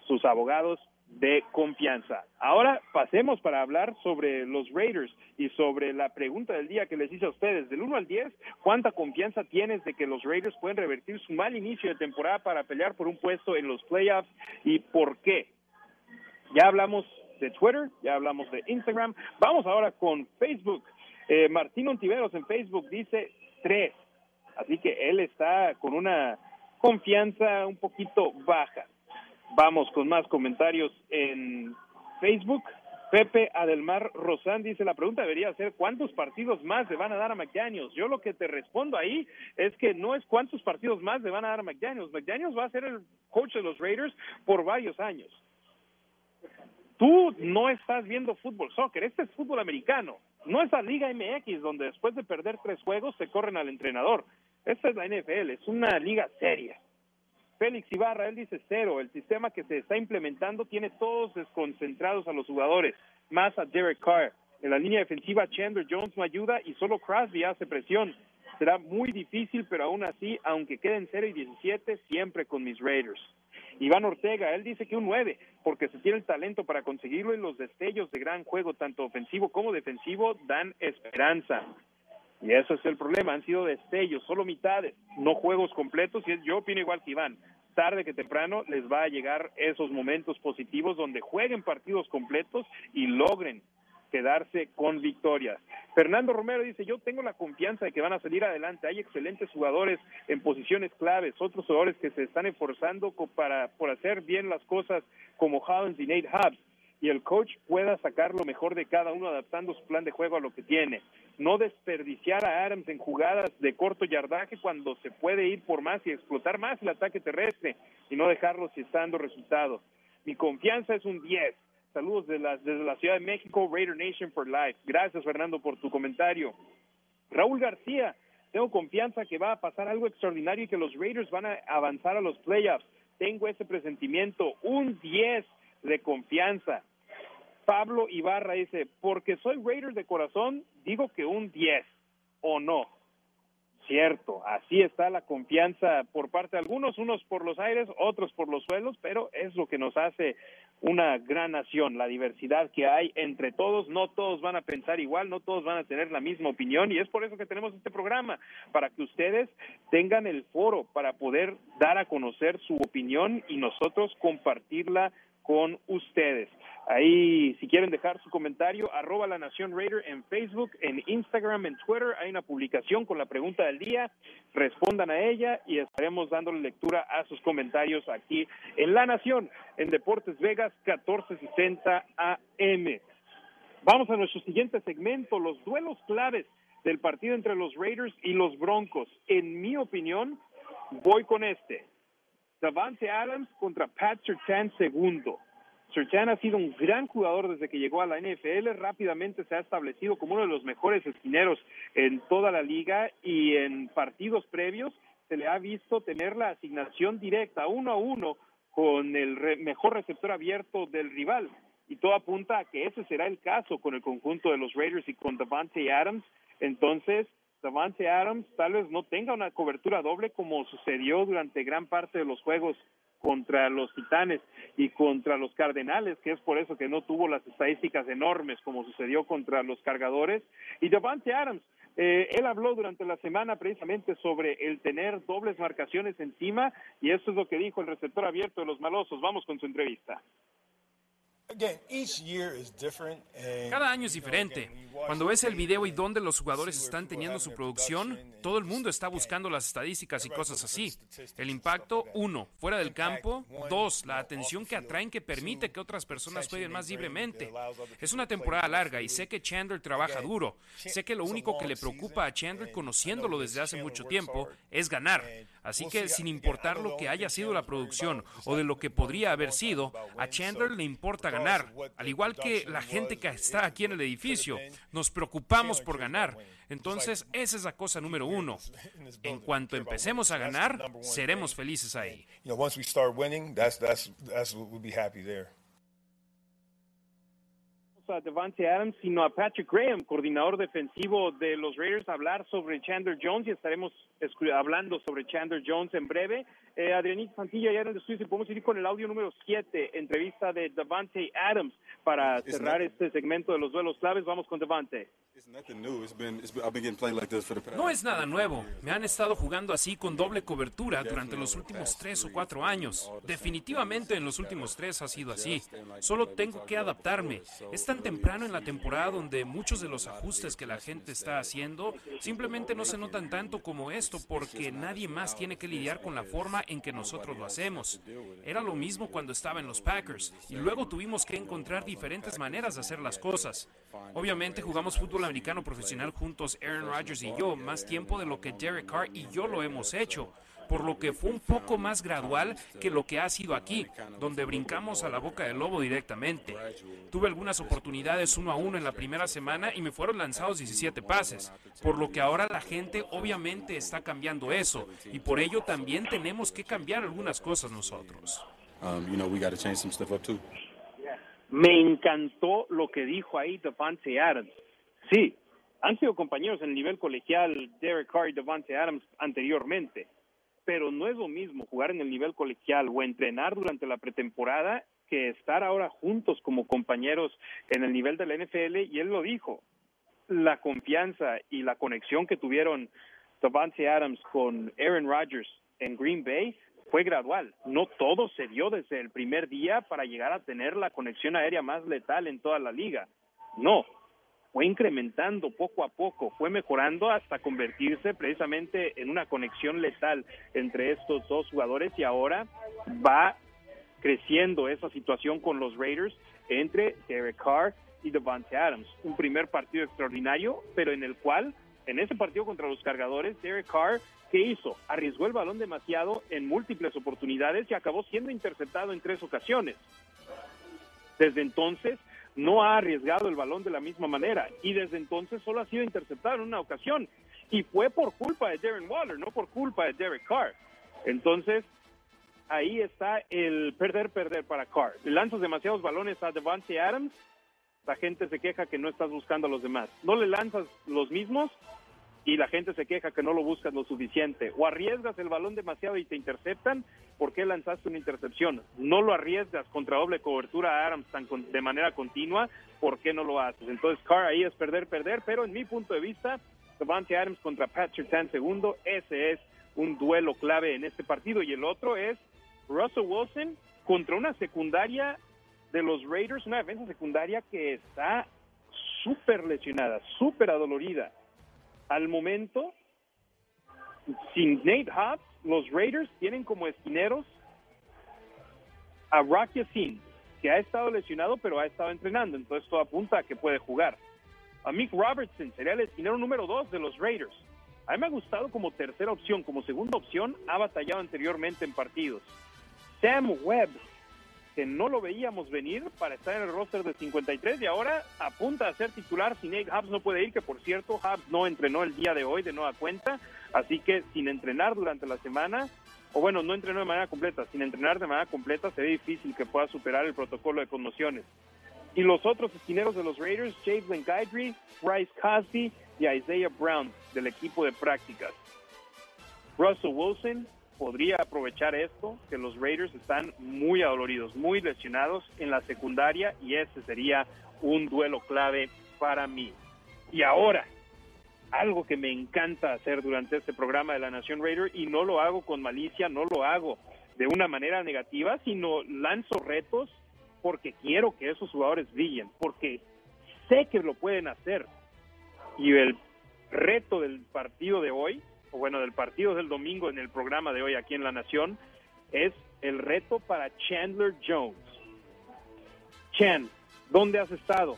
J: sus abogados de confianza. Ahora pasemos para hablar sobre los Raiders y sobre la pregunta del día que les hice a ustedes. Del 1 al 10, ¿cuánta confianza tienes de que los Raiders pueden revertir su mal inicio de temporada para pelear por un puesto en los playoffs y por qué? Ya hablamos de Twitter, ya hablamos de Instagram. Vamos ahora con Facebook. Eh, Martín Ontiveros en Facebook dice 3. Así que él está con una confianza un poquito baja. Vamos con más comentarios en Facebook. Pepe Adelmar Rosán dice, la pregunta debería ser, ¿cuántos partidos más le van a dar a McDaniels? Yo lo que te respondo ahí es que no es cuántos partidos más le van a dar a McDaniels. McDaniels va a ser el coach de los Raiders por varios años. Tú no estás viendo fútbol soccer, este es fútbol americano. No es la Liga MX donde después de perder tres juegos se corren al entrenador. Esta es la NFL, es una liga seria. Félix Ibarra, él dice cero. El sistema que se está implementando tiene todos desconcentrados a los jugadores, más a Derek Carr. En la línea defensiva, Chandler Jones no ayuda y solo Crosby hace presión. Será muy difícil, pero aún así, aunque queden 0 y 17, siempre con mis Raiders. Iván Ortega, él dice que un 9, porque se tiene el talento para conseguirlo y los destellos de gran juego, tanto ofensivo como defensivo, dan esperanza. Y eso es el problema, han sido destellos, solo mitades, no juegos completos, y yo opino igual que Iván. Tarde que temprano les va a llegar esos momentos positivos donde jueguen partidos completos y logren quedarse con victorias. Fernando Romero dice, yo tengo la confianza de que van a salir adelante. Hay excelentes jugadores en posiciones claves, otros jugadores que se están esforzando para, por hacer bien las cosas como Hollins y Nate Hubbs. Y el coach pueda sacar lo mejor de cada uno adaptando su plan de juego a lo que tiene. No desperdiciar a Adams en jugadas de corto yardaje cuando se puede ir por más y explotar más el ataque terrestre y no dejarlo si está dando resultados. Mi confianza es un 10 Saludos de desde la Ciudad de México, Raider Nation for Life. Gracias, Fernando, por tu comentario. Raúl García, tengo confianza que va a pasar algo extraordinario y que los Raiders van a avanzar a los playoffs. Tengo ese presentimiento, un 10 de confianza. Pablo Ibarra dice, porque soy Raider de corazón, digo que un 10, o no. Cierto, así está la confianza por parte de algunos, unos por los aires, otros por los suelos, pero es lo que nos hace una gran nación, la diversidad que hay entre todos, no todos van a pensar igual, no todos van a tener la misma opinión y es por eso que tenemos este programa, para que ustedes tengan el foro para poder dar a conocer su opinión y nosotros compartirla con ustedes. Ahí, si quieren dejar su comentario, arroba la Nación Raider en Facebook, en Instagram, en Twitter, hay una publicación con la pregunta del día, respondan a ella y estaremos dándole lectura a sus comentarios aquí en La Nación, en Deportes Vegas 1460 AM. Vamos a nuestro siguiente segmento, los duelos claves del partido entre los Raiders y los Broncos. En mi opinión, voy con este. Davante Adams contra Pat Surtain segundo. Surtain ha sido un gran jugador desde que llegó a la NFL, rápidamente se ha establecido como uno de los mejores esquineros en toda la liga y en partidos previos se le ha visto tener la asignación directa uno a uno con el mejor receptor abierto del rival. Y todo apunta a que ese será el caso con el conjunto de los Raiders y con Davante Adams. Entonces, Davante Adams tal vez no tenga una cobertura doble como sucedió durante gran parte de los juegos contra los Titanes y contra los Cardenales, que es por eso que no tuvo las estadísticas enormes como sucedió contra los Cargadores. Y Davante Adams, eh, él habló durante la semana precisamente sobre el tener dobles marcaciones encima y eso es lo que dijo el receptor abierto de los Malosos. Vamos con su entrevista.
C: Cada año es diferente. Cuando ves el video y dónde los jugadores están teniendo su producción, todo el mundo está buscando las estadísticas y cosas así. El impacto, uno, fuera del campo. Dos, la atención que atraen que permite que otras personas jueguen más libremente. Es una temporada larga y sé que Chandler trabaja duro. Sé que lo único que le preocupa a Chandler, conociéndolo desde hace mucho tiempo, es ganar. Así que sin importar lo que haya sido la producción o de lo que podría haber sido, a Chandler le importa ganar. Al igual que la gente que está aquí en el edificio, nos preocupamos por ganar. Entonces, esa es la cosa número uno. En cuanto empecemos a ganar, seremos felices ahí
J: a Devante Adams, sino a Patrick Graham, coordinador defensivo de los Raiders, hablar sobre Chandler Jones y estaremos hablando sobre Chandler Jones en breve. Eh, Adrianito Santilla, ya en el estudio, si podemos ir con el audio número 7, entrevista de Devante Adams para cerrar este segmento de los duelos claves. Vamos con Devante.
C: No es nada nuevo. Me han estado jugando así con doble cobertura durante los últimos tres o cuatro años. Definitivamente en los últimos tres ha sido así. Solo tengo que adaptarme. Es tan temprano en la temporada donde muchos de los ajustes que la gente está haciendo simplemente no se notan tanto como esto porque nadie más tiene que lidiar con la forma en que nosotros lo hacemos. Era lo mismo cuando estaba en los Packers y luego tuvimos que encontrar diferentes maneras de hacer las cosas. Obviamente jugamos fútbol americano profesional juntos, Aaron Rodgers y yo, más tiempo de lo que Derek Carr y yo lo hemos hecho por lo que fue un poco más gradual que lo que ha sido aquí, donde brincamos a la boca del lobo directamente. Tuve algunas oportunidades uno a uno en la primera semana y me fueron lanzados 17 pases, por lo que ahora la gente obviamente está cambiando eso y por ello también tenemos que cambiar algunas cosas nosotros. Um,
J: me encantó lo que dijo ahí Devante Adams. Sí, Han sido compañeros en el nivel colegial Derek Carr y Devante Adams anteriormente, pero no es lo mismo jugar en el nivel colegial o entrenar durante la pretemporada que estar ahora juntos como compañeros en el nivel de la NFL y él lo dijo, la confianza y la conexión que tuvieron Devante Adams con Aaron Rodgers en Green Bay fue gradual. No todo se dio desde el primer día para llegar a tener la conexión aérea más letal en toda la liga. No, fue incrementando poco a poco, fue mejorando hasta convertirse precisamente en una conexión letal entre estos dos jugadores y ahora va creciendo esa situación con los Raiders entre Derek Carr y Devante Adams. Un primer partido extraordinario, pero en el cual, en ese partido contra los cargadores, Derek Carr, ¿qué hizo? Arriesgó el balón demasiado en múltiples oportunidades y acabó siendo interceptado en tres ocasiones. Desde entonces, no ha arriesgado el balón de la misma manera y desde entonces solo ha sido interceptado en una ocasión y fue por culpa de Darren Waller, no por culpa de Derek Carr. Entonces, ahí está el perder, perder para Carr. Lanzas demasiados balones a Devante Adams, la gente se queja que no estás buscando a los demás. No le lanzas los mismos, y la gente se queja que no lo buscas lo suficiente. O arriesgas el balón demasiado y te interceptan, ¿por qué lanzaste una intercepción? No lo arriesgas contra doble cobertura a Adams de manera continua, ¿por qué no lo haces? Entonces, Carr ahí es perder, perder, pero en mi punto de vista, Devante Adams contra Patrick Tan segundo, ese es un duelo clave en este partido. Y el otro es Russell Wilson contra una secundaria de los Raiders, una defensa secundaria que está súper lesionada, súper adolorida al momento, sin Nate Hobbs, los Raiders tienen como esquineros a Rocky Sin, que ha estado lesionado pero ha estado entrenando, entonces todo apunta a que puede jugar. A Mick Robertson sería el esquinero número dos de los Raiders. A mí me ha gustado como tercera opción, como segunda opción ha batallado anteriormente en partidos. Sam Webb que no lo veíamos venir para estar en el roster de 53 y ahora apunta a ser titular si Nate Hobbs no puede ir, que por cierto Hobbs no entrenó el día de hoy de nueva cuenta, así que sin entrenar durante la semana, o bueno, no entrenó de manera completa, sin entrenar de manera completa se ve difícil que pueda superar el protocolo de conmociones. Y los otros esquineros de los Raiders, James Guidry, Bryce Cosby y Isaiah Brown del equipo de prácticas. Russell Wilson, podría aprovechar esto, que los Raiders están muy adoloridos, muy lesionados en la secundaria y ese sería un duelo clave para mí. Y ahora, algo que me encanta hacer durante este programa de la Nación Raider y no lo hago con malicia, no lo hago de una manera negativa, sino lanzo retos porque quiero que esos jugadores brillen, porque sé que lo pueden hacer. Y el reto del partido de hoy o bueno, del partido del domingo en el programa de hoy aquí en La Nación, es el reto para Chandler Jones. Chan, ¿dónde has estado?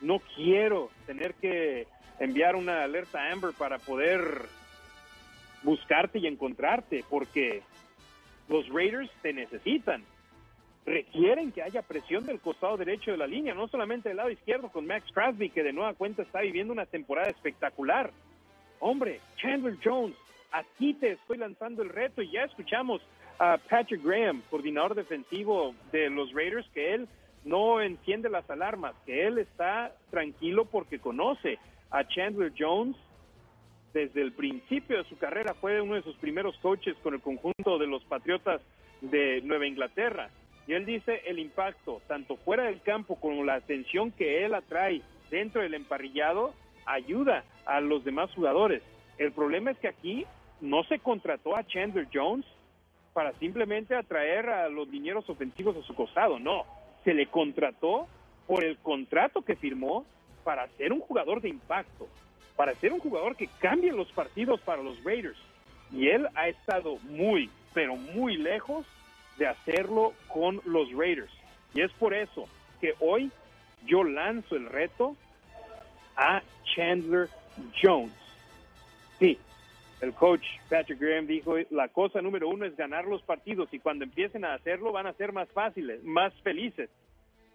J: No quiero tener que enviar una alerta Amber para poder buscarte y encontrarte, porque los Raiders te necesitan. Requieren que haya presión del costado derecho de la línea, no solamente del lado izquierdo con Max Crosby, que de nueva cuenta está viviendo una temporada espectacular hombre, Chandler Jones, aquí te estoy lanzando el reto y ya escuchamos a Patrick Graham, coordinador defensivo de los Raiders, que él no enciende las alarmas, que él está tranquilo porque conoce a Chandler Jones desde el principio de su carrera, fue uno de sus primeros coaches con el conjunto de los Patriotas de Nueva Inglaterra. Y él dice el impacto, tanto fuera del campo como la atención que él atrae dentro del emparrillado, ayuda a los demás jugadores. El problema es que aquí no se contrató a Chandler Jones para simplemente atraer a los linieros ofensivos a su costado, no. Se le contrató por el contrato que firmó para ser un jugador de impacto, para ser un jugador que cambie los partidos para los Raiders. Y él ha estado muy, pero muy lejos de hacerlo con los Raiders. Y es por eso que hoy yo lanzo el reto a Chandler Jones. Sí, el coach Patrick Graham dijo, la cosa número uno es ganar los partidos y cuando empiecen a hacerlo van a ser más fáciles, más felices.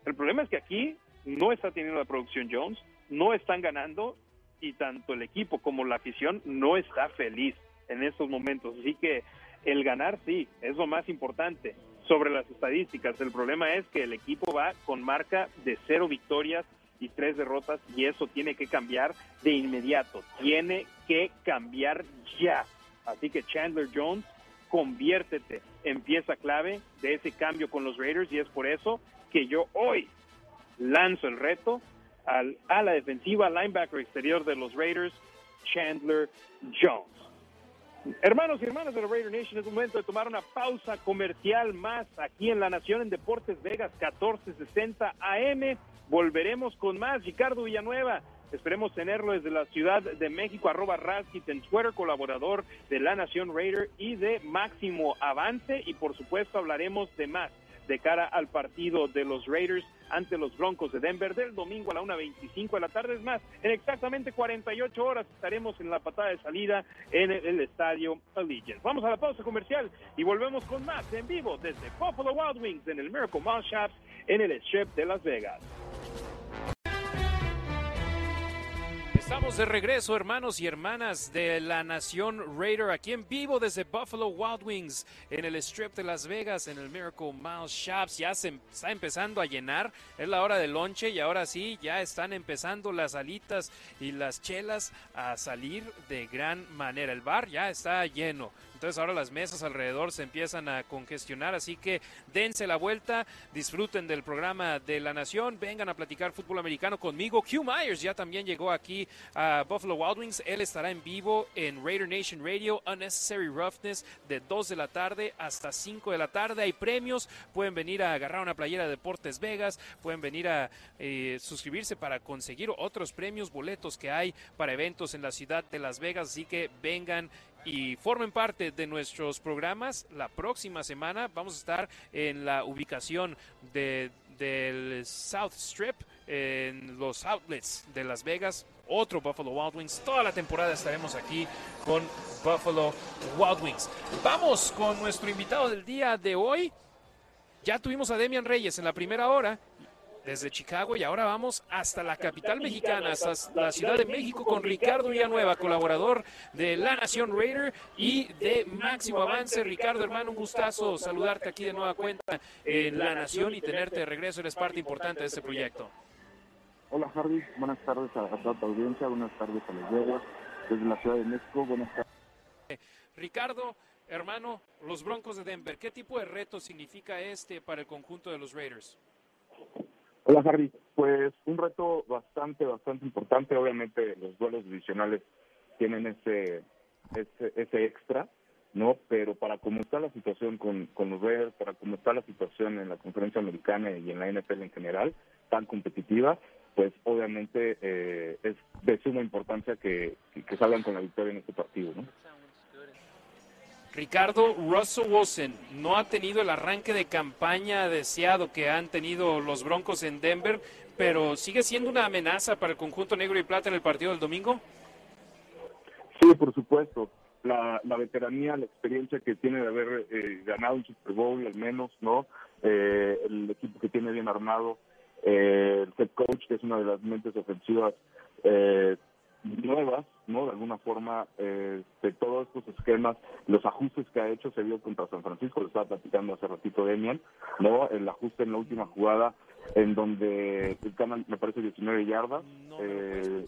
J: El problema es que aquí no está teniendo la producción Jones, no están ganando y tanto el equipo como la afición no está feliz en estos momentos. Así que el ganar sí, es lo más importante. Sobre las estadísticas, el problema es que el equipo va con marca de cero victorias 23 derrotas y eso tiene que cambiar de inmediato, tiene que cambiar ya. Así que Chandler Jones, conviértete en pieza clave de ese cambio con los Raiders y es por eso que yo hoy lanzo el reto al, a la defensiva linebacker exterior de los Raiders, Chandler Jones. Hermanos y hermanas de la Raider Nation, es momento de tomar una pausa comercial más aquí en La Nación en Deportes Vegas 1460 AM. Volveremos con más. Ricardo Villanueva, esperemos tenerlo desde la Ciudad de México, arroba Raskit en Twitter, colaborador de La Nación Raider y de Máximo Avance. Y por supuesto hablaremos de más de cara al partido de los Raiders ante los Broncos de Denver del domingo a la 1.25 de la tarde. Es más, en exactamente 48 horas estaremos en la patada de salida en el, estadio Allegiant. Vamos a la pausa comercial y volvemos con más en vivo desde Buffalo Wild Wings en el Miracle Mall Shops en el Strip de Las Vegas.
A: Estamos de regreso, hermanos y hermanas de la Nación Raider, aquí en vivo desde Buffalo Wild Wings, en el Strip de Las Vegas, en el Miracle Mile Shops. Ya se está empezando a llenar, es la hora del lonche y ahora sí, ya están empezando las alitas y las chelas a salir de gran manera. El bar ya está lleno. Entonces ahora las mesas alrededor se empiezan a congestionar, así que dense la vuelta, disfruten del programa de la Nación, vengan a platicar fútbol americano conmigo. Q Myers ya también llegó aquí a Buffalo Wild Wings, él estará en vivo en Raider Nation Radio, Unnecessary Roughness, de 2 de la tarde hasta 5 de la tarde. Hay premios, pueden venir a agarrar una playera de Deportes Vegas, pueden venir a eh, suscribirse para conseguir otros premios, boletos que hay para eventos en la ciudad de Las Vegas, así que vengan y formen parte de nuestros programas. La próxima semana vamos a estar en la ubicación de, del South Strip, en los outlets de Las Vegas. Otro Buffalo Wild Wings. Toda la temporada estaremos aquí con Buffalo Wild Wings. Vamos con nuestro invitado del día de hoy. Ya tuvimos a Demian Reyes en la primera hora desde Chicago y ahora vamos hasta la capital mexicana, hasta la Ciudad de México con Ricardo Villanueva, colaborador de La Nación Raider y de Máximo Avance. Ricardo, hermano, un gustazo saludarte aquí de nueva cuenta en La Nación y tenerte de regreso. Eres parte importante de este proyecto.
M: Hola Harry, buenas tardes a, toda tu audiencia, buenas tardes a los Vegas, desde la Ciudad de México, buenas tardes.
A: Ricardo, hermano, los Broncos de Denver, ¿qué tipo de reto significa este para el conjunto de los Raiders?
M: Hola Harry, pues un reto bastante, bastante importante. Obviamente los duelos divisionales tienen ese, ese, ese extra, ¿no? Pero para cómo está la situación con, con los Raiders, para cómo está la situación en la conferencia americana y en la NFL en general, tan competitiva, pues obviamente eh, es de suma importancia que, que salgan con la victoria en este partido, ¿no?
A: Ricardo, Russell Wilson no ha tenido el arranque de campaña deseado que han tenido los Broncos en Denver, pero sigue siendo una amenaza para el conjunto negro y plata en el partido del domingo.
M: Sí, por supuesto. La, veteranía, la experiencia que tiene de haber eh, ganado un Super Bowl al menos, ¿no? Eh, el equipo que tiene bien armado, eh, el head coach, que es una de las mentes ofensivas eh, nuevas, ¿no? De alguna forma, eh, de todos estos esquemas, los ajustes que ha hecho se vio contra San Francisco, lo estaba platicando hace ratito Demian, ¿no? El ajuste en la última jugada, en donde ganan, me parece, 19 yardas, eh,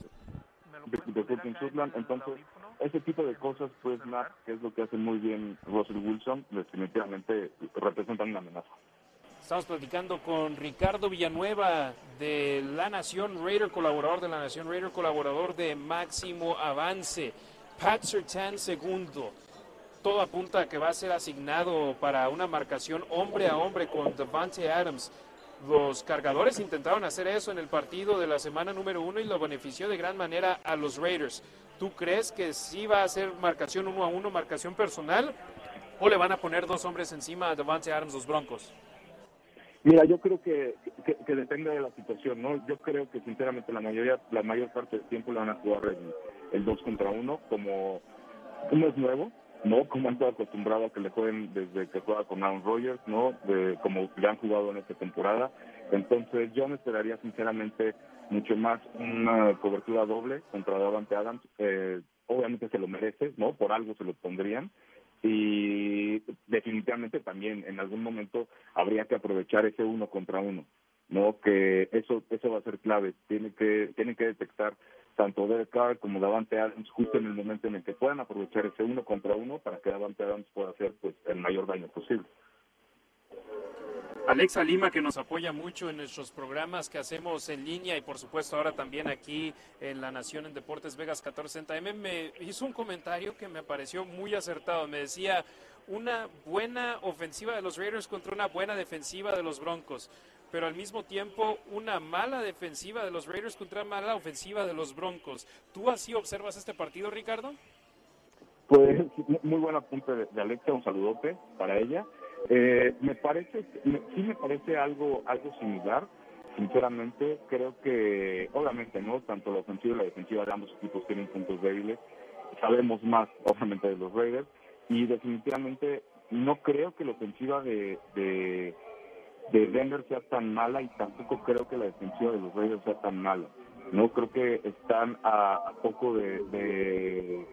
M: de, de Sutland. Entonces, ese tipo de cosas, pues, que es lo que hace muy bien Russell Wilson, definitivamente representan una amenaza.
A: Estamos platicando con Ricardo Villanueva de La Nación Raider, colaborador de La Nación Raider, colaborador de Máximo Avance. Pat Sertan segundo. Todo apunta a que va a ser asignado para una marcación hombre a hombre con Devante Adams. Los cargadores intentaron hacer eso en el partido de la semana número uno y lo benefició de gran manera a los Raiders. ¿Tú crees que sí va a ser marcación uno a uno, marcación personal? ¿O le van a poner dos hombres encima a Devante Adams los Broncos?
M: Mira, yo creo que, que, depende de la situación, ¿no? Yo creo que sinceramente la mayoría, la mayor parte del tiempo le van a jugar el, dos contra uno, como, como es nuevo, ¿no? Como han estado acostumbrado a que le jueguen desde que juega con Aaron Rodgers, ¿no? De, como ya han jugado en esta temporada. Entonces yo me esperaría sinceramente mucho más una cobertura doble contra Davante Adams. Eh, obviamente se lo merece, ¿no? Por algo se lo pondrían y definitivamente también en algún momento habría que aprovechar ese uno contra uno. ¿no? Que eso eso va a ser clave. Tiene que tienen que detectar tanto Derek Carr como Davante Adams justo en el momento en el que puedan aprovechar ese uno contra uno para que Davante Adams pueda hacer pues el mayor daño posible.
A: Alexa Lima, que nos apoya mucho en nuestros programas que hacemos en línea y por supuesto ahora también aquí en La Nación en Deportes Vegas 1460M, me hizo un comentario que me pareció muy acertado. Me decía, una buena ofensiva de los Raiders contra una buena defensiva de los Broncos, pero al mismo tiempo una mala defensiva de los Raiders contra una mala ofensiva de los Broncos. ¿Tú así observas este partido, Ricardo?
M: Pues muy buen apunte de Alexa, un saludote para ella. Eh, me parece, sí me parece algo, algo similar. Sinceramente, creo que, obviamente, no, tanto la ofensiva y la defensiva de ambos equipos tienen puntos débiles. Sabemos más, (laughs) obviamente, de los Raiders y definitivamente no creo que la ofensiva de, de, Denver sea tan mala y tampoco creo que la defensiva de los Raiders sea tan mala. No creo que están a, poco de de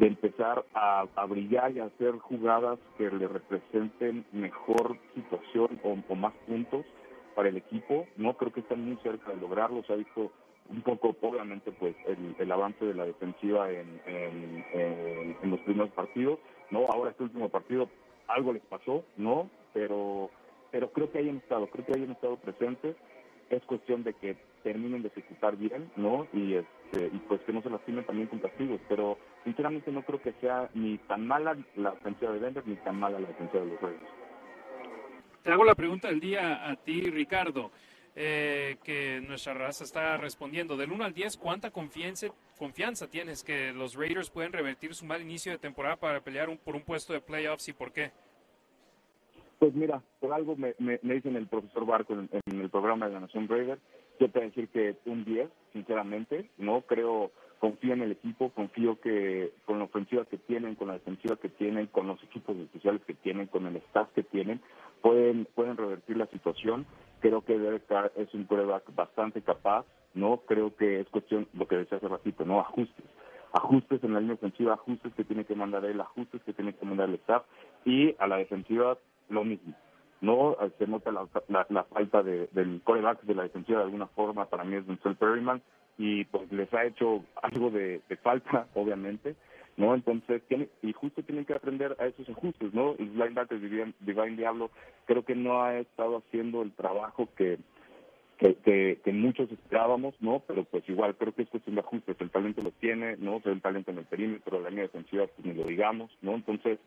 M: empezar a, brillar y a hacer jugadas que le representen mejor situación o, más puntos para el equipo. No creo que están muy cerca de lograrlo. Se ha visto un poco, obviamente, pues el, avance de la defensiva en, en, los primeros partidos. No, ahora este último partido algo les pasó, no, pero pero creo que hayan estado, creo que hayan estado presentes. Es cuestión de que terminen de ejecutar bien, ¿no? Y este y pues que no se lastimen también con castigos, pero sinceramente no creo que sea ni tan mala la ofensiva de Denver ni tan mala la defensa de los Reyes.
A: Te hago la pregunta del día a ti, Ricardo, eh, que nuestra raza está respondiendo. Del 1 al 10, ¿cuánta confianza, confianza tienes que los Raiders pueden revertir su mal inicio de temporada para pelear por un puesto de playoffs y por qué?
M: Pues mira, por algo me, me, dicen el profesor Barco en, en, el programa de la Nación Raider, yo te voy a decir que un 10, sinceramente, no creo confío en el equipo, confío que con la ofensiva que tienen, con la defensiva que tienen, con los equipos especiales que tienen, con el staff que tienen, pueden pueden revertir la situación. Creo que Derek es un prueba bastante capaz, ¿no? Creo que es cuestión, lo que decía hace ratito, ¿no? Ajustes. Ajustes en la línea ofensiva, ajustes que tiene que mandar él, ajustes que tiene que mandar el staff y a la defensiva lo mismo. No se nota la, la, falta de, del coreback de la defensiva de alguna forma, para mí es Denzel Perryman, y pues les ha hecho algo de, falta, (laughs) obviamente, ¿no? Entonces, tiene, y justo tienen que aprender a esos ajustes, ¿no? Y linebackers Divine Diablo creo que no ha estado haciendo el trabajo que, que, que, muchos esperábamos, ¿no? Pero pues igual creo que es cuestión de ajustes, el talento lo tiene, ¿no? el talento en el perímetro, la línea defensiva, pues ni lo digamos, ¿no? Entonces,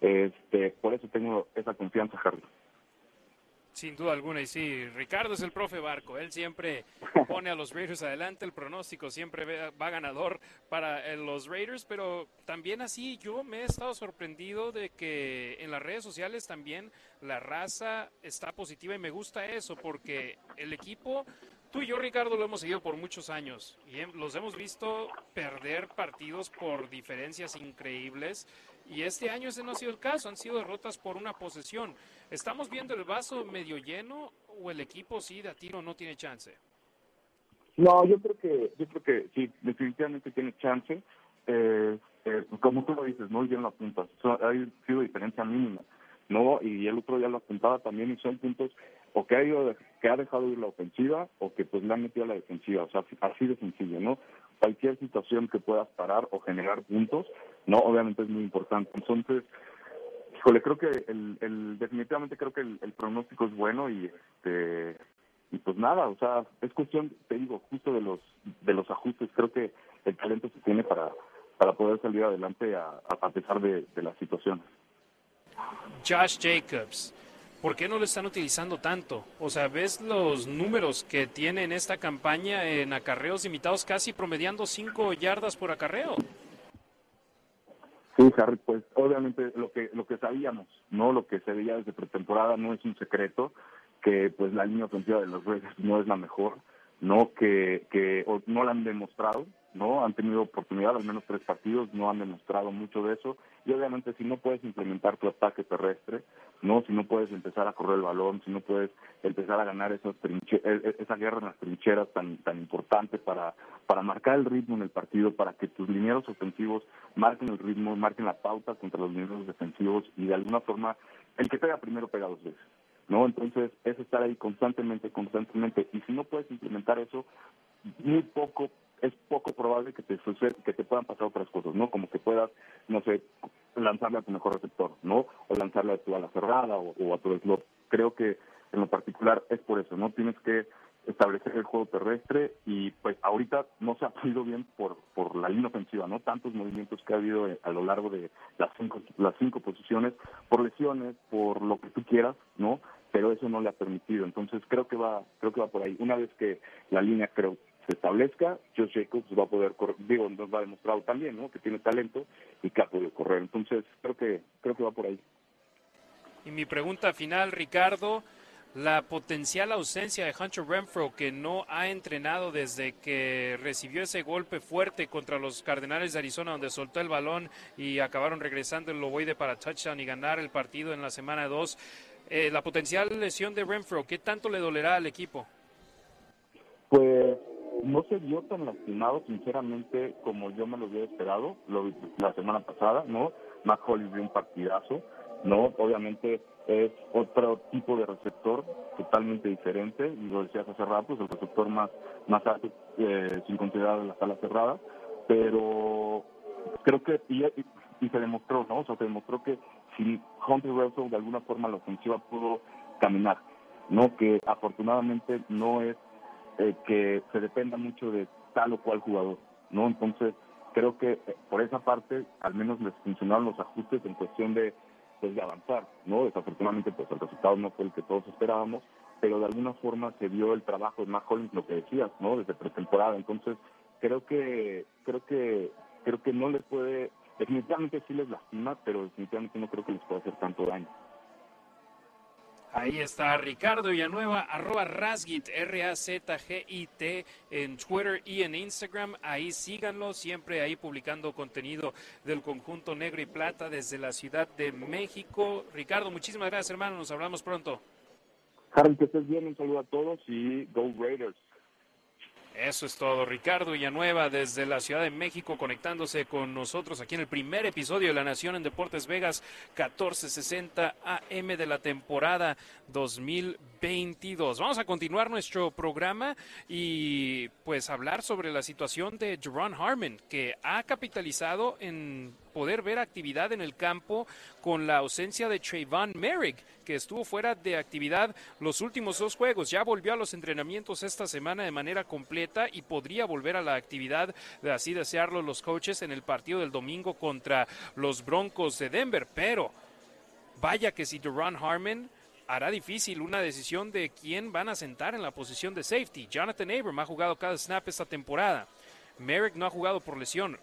M: este, por eso tengo esa confianza, Harry.
A: Sin duda alguna, y sí, Ricardo es el profe Barco, él siempre (laughs) pone a los Raiders adelante, el pronóstico siempre va ganador para eh, los Raiders, pero también así yo me he estado sorprendido de que en las redes sociales también la raza está positiva y me gusta eso, porque el equipo, tú y yo Ricardo lo hemos seguido por muchos años. Y los hemos visto perder partidos por diferencias increíbles y este año ese no ha sido el caso, han sido derrotas por una posesión. ¿Estamos viendo el vaso medio lleno o el equipo sí de a tiro no tiene chance?
M: No, yo creo que yo creo que sí, definitivamente tiene chance. Eh, eh, como tú lo dices, muy bien lo apuntas. ha sido diferencia mínima, ¿no? Y el otro día lo apuntaba también y son puntos o que ha, ido, que ha dejado ir la ofensiva o que pues le han metido a la defensiva. O sea, así de sencillo, ¿no? Cualquier situación que puedas parar o generar puntos, no, obviamente es muy importante. Entonces, híjole, creo que el, definitivamente creo que el, pronóstico es bueno y este y pues nada, o sea, es cuestión, te digo, justo de los de los ajustes. Creo que el talento se tiene para para poder salir adelante a, a pesar de, de la situación.
A: Josh Jacobs, ¿por qué no lo están utilizando tanto? O sea, ves los números que tiene en esta campaña en acarreos limitados, casi promediando 5 yardas por acarreo.
M: Sí, Harry, pues obviamente lo que lo que sabíamos, no lo que se veía desde pretemporada no es un secreto que pues la línea ofensiva de los Reyes no es la mejor, no que que no la han demostrado, no han tenido oportunidad al menos tres partidos, no han demostrado mucho de eso y obviamente si no puedes implementar tu ataque terrestre, no si no puedes empezar a correr el balón, si no puedes empezar a ganar esas e, e, esa guerra en las trincheras tan tan importante para para marcar el ritmo en el partido, para que tus linieros ofensivos marquen el ritmo, marquen la pauta contra los linieros defensivos y de alguna forma el que pega primero pega dos veces. ¿no? Entonces es estar ahí constantemente, constantemente. Y si no puedes implementar eso, muy poco es poco probable que te que te puedan pasar otras cosas, ¿no? Como que puedas, no sé, lanzarle a tu mejor receptor, ¿no? O lanzarle a tu ala cerrada o, a tu slot. Creo que en lo particular es por eso, ¿no? Tienes que establecer el juego terrestre y pues ahorita no se ha podido bien por por la línea ofensiva, ¿no? Tantos movimientos que ha habido a lo largo de las cinco las cinco posiciones, por lesiones, por lo que tú quieras, ¿no? Pero eso no le ha permitido. Entonces creo que va creo que va por ahí. Una vez que la línea creo se establezca, Josh Jacobs va a poder correr, digo, nos va a demostrado también, ¿no? Que tiene talento y que ha podido correr. Entonces, creo que creo que va por ahí.
A: Y mi pregunta final, Ricardo, la potencial ausencia de Hunter Renfro, que no ha entrenado desde que recibió ese golpe fuerte contra los Cardenales de Arizona, donde soltó el balón y acabaron regresando el Loboide para touchdown y ganar el partido en la semana 2. Eh, la potencial lesión de Renfro, ¿qué tanto le dolerá al equipo?
M: Pues no se vio tan lastimado, sinceramente, como yo me lo había esperado lo, la semana pasada, ¿no? Matt Hollis dio un partidazo, ¿no? Obviamente es otro tipo de receptor totalmente diferente, y lo decías hace rato, es el receptor más, más alto eh, sin considerar la sala cerrada, pero creo que, y, y, se demostró, ¿no? O sea, se demostró que si Hunter Russell de alguna forma la ofensiva pudo caminar, ¿no? Que afortunadamente no es eh, que se dependa mucho de tal o cual jugador, ¿no? Entonces, creo que eh, por esa parte al menos les funcionaron los ajustes en cuestión de, pues, de avanzar, ¿no? Desafortunadamente, pues el resultado no fue el que todos esperábamos, pero de alguna forma se vio el trabajo de Matt Collins, lo que decías, ¿no? Desde pretemporada. Entonces, creo que, creo que, creo que no les puede, definitivamente sí les lastima, pero definitivamente no creo que les pueda hacer tanto daño.
A: Ahí está Ricardo Villanueva, arroba Razgit, R-A-Z-G-I-T, en Twitter y en Instagram. Ahí síganlo, siempre ahí publicando contenido del conjunto negro y plata desde la Ciudad de México. Ricardo, muchísimas gracias, hermano. Nos hablamos pronto.
M: Harry, que estés bien. Un saludo a todos y Go Raiders.
A: Eso es todo. Ricardo Villanueva desde la Ciudad de México conectándose con nosotros aquí en el primer episodio de La Nación en Deportes Vegas 1460 AM de la temporada 2022. Vamos a continuar nuestro programa y pues hablar sobre la situación de Jerron Harmon que ha capitalizado en poder ver actividad en el campo con la ausencia de Trayvon Merrick, que estuvo fuera de actividad los últimos dos juegos. Ya volvió a los entrenamientos esta semana de manera completa y podría volver a la actividad, de así desearlo los coaches, en el partido del domingo contra los Broncos de Denver. Pero vaya que si Duran Harmon hará difícil una decisión de quién van a sentar en la posición de safety. Jonathan Abram ha jugado cada snap esta temporada. Merrick no ha jugado por lesión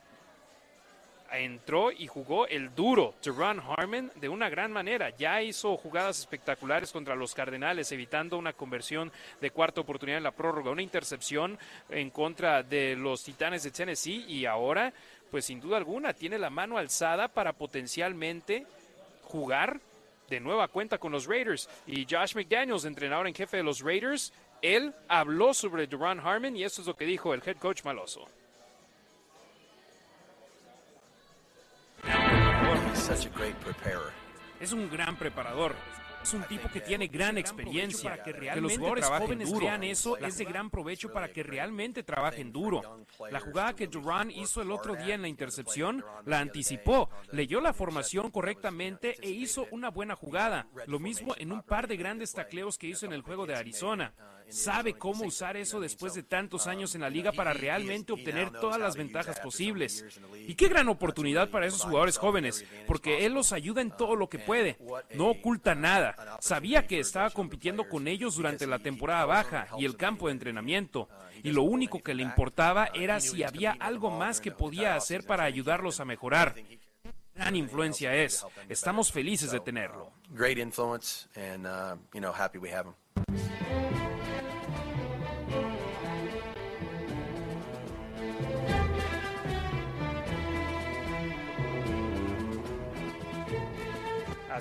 A: entró y jugó el duro Teron Harmon de una gran manera. Ya hizo jugadas espectaculares contra los Cardenales, evitando una conversión de cuarta oportunidad en la prórroga, una intercepción en contra de los Titanes de Tennessee y ahora, pues sin duda alguna, tiene la mano alzada para potencialmente jugar de nueva cuenta con los Raiders. Y Josh McDaniels, entrenador en jefe de los Raiders, él habló sobre Duran Harmon y esto es lo que dijo el head coach maloso. Es un gran preparador. Es un tipo que tiene gran experiencia. Que, que los jugadores jóvenes crean eso es de gran provecho para que realmente trabajen duro. La jugada que Duran hizo el otro día en la intercepción la anticipó, leyó la formación correctamente e hizo una buena jugada. Lo mismo en un par de grandes tacleos que hizo en el juego de Arizona sabe cómo usar eso después de tantos años en la liga para realmente obtener todas las ventajas posibles. Y qué gran oportunidad para esos jugadores jóvenes, porque él los ayuda en todo lo que puede, no oculta nada. Sabía que estaba compitiendo con ellos durante la temporada baja y el campo de entrenamiento, y lo único que le importaba era si había algo más que podía hacer para ayudarlos a mejorar gran influencia es. Estamos felices de tenerlo. Great influence and uh, you know happy we have him.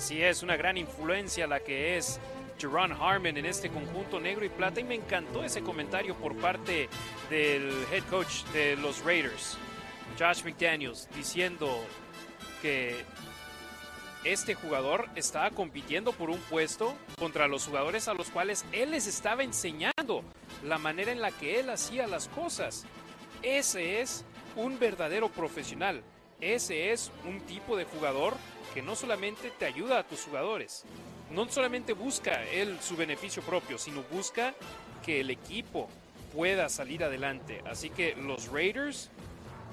A: Así es, una gran influencia la que es Jerron Harmon en este conjunto negro y plata y me encantó ese comentario por parte del head coach de los Raiders, Josh McDaniels, diciendo que este jugador estaba compitiendo por un puesto contra los jugadores a los cuales él les estaba enseñando la manera en la que él hacía las cosas. Ese es un verdadero profesional. Ese es un tipo de jugador que no solamente te ayuda a tus jugadores, no solamente busca él su beneficio propio, sino busca que el equipo pueda salir adelante. Así que los Raiders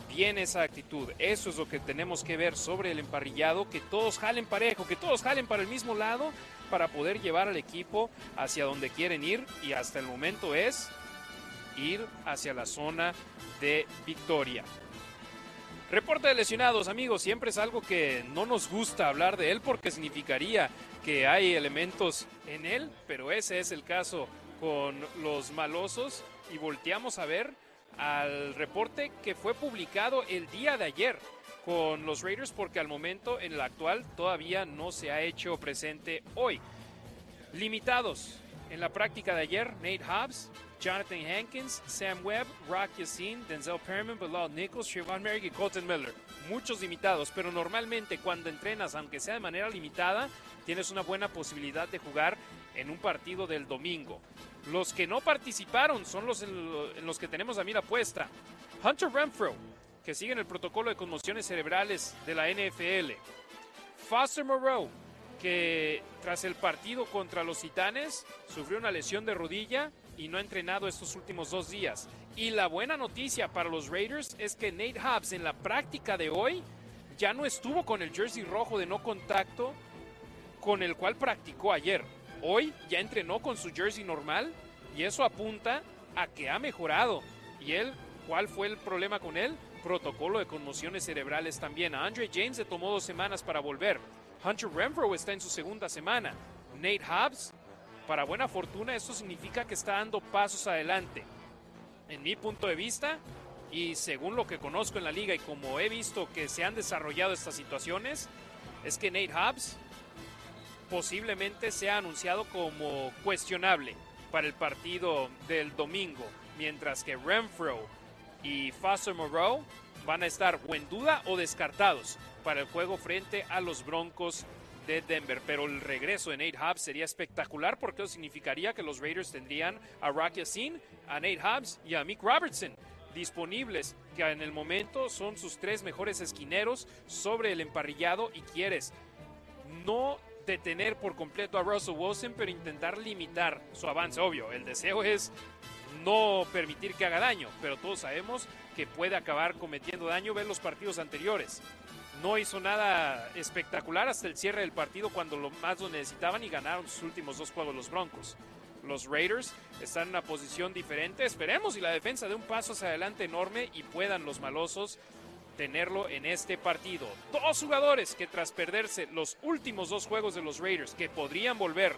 A: viene esa actitud. Eso es lo que tenemos que ver sobre el emparrillado, que todos jalen parejo, que todos jalen para el mismo lado para poder llevar al equipo hacia donde quieren ir y hasta el momento es ir hacia la zona de victoria. Reporte de lesionados, amigos, siempre es algo que no nos gusta hablar de él porque significaría que hay elementos en él, pero ese es el caso con los malosos y volteamos a ver al reporte que fue publicado el día de ayer con los Raiders porque al momento en el actual todavía no se ha hecho presente hoy. Limitados en la práctica de ayer, Nate Hobbs, Jonathan Hankins, Sam Webb, Rock Yassin, Denzel Perman, Bilal Nichols, Trevon Merrick y Colton Miller. Muchos limitados, pero normalmente cuando entrenas, aunque sea de manera limitada, tienes una buena posibilidad de jugar en un partido del domingo. Los que no participaron son los en los que tenemos a mira puesta. Hunter Renfro, que sigue en el protocolo de conmociones cerebrales de la NFL. Foster Moreau, que tras el partido contra los Titanes sufrió una lesión de rodilla y no ha entrenado estos últimos dos días. Y la buena noticia para los Raiders es que Nate Hobbs en la práctica de hoy ya no estuvo con el jersey rojo de no contacto con el cual practicó ayer. Hoy ya entrenó con su jersey normal y eso apunta a que ha mejorado. ¿Y él? ¿Cuál fue el problema con él? Protocolo de conmociones cerebrales también. A Andre James le tomó dos semanas para volver. Hunter Renfro está en su segunda semana. Nate Hobbs, para buena fortuna, esto significa que está dando pasos adelante. En mi punto de vista, y según lo que conozco en la liga y como he visto que se han desarrollado estas situaciones, es que Nate Hobbs posiblemente sea anunciado como cuestionable para el partido del domingo, mientras que Renfro y Foster Moreau van a estar o en duda o descartados para el juego frente a los Broncos de Denver. Pero el regreso de Nate Hobbs sería espectacular porque significaría que los Raiders tendrían a Rocky Sin, a Nate Hobbs y a Mick Robertson disponibles, que en el momento son sus tres mejores esquineros sobre el emparrillado y quieres no detener por completo a Russell Wilson, pero intentar limitar su avance. Obvio, el deseo es no permitir que haga daño, pero todos sabemos que puede acabar cometiendo daño. Ver los partidos anteriores. No hizo nada espectacular hasta el cierre del partido cuando lo más lo necesitaban y ganaron sus últimos dos juegos los Broncos. Los Raiders están en una posición diferente. Esperemos y la defensa de un paso hacia adelante enorme y puedan los malosos tenerlo en este partido. Dos jugadores que tras perderse los últimos dos juegos de los Raiders que podrían volver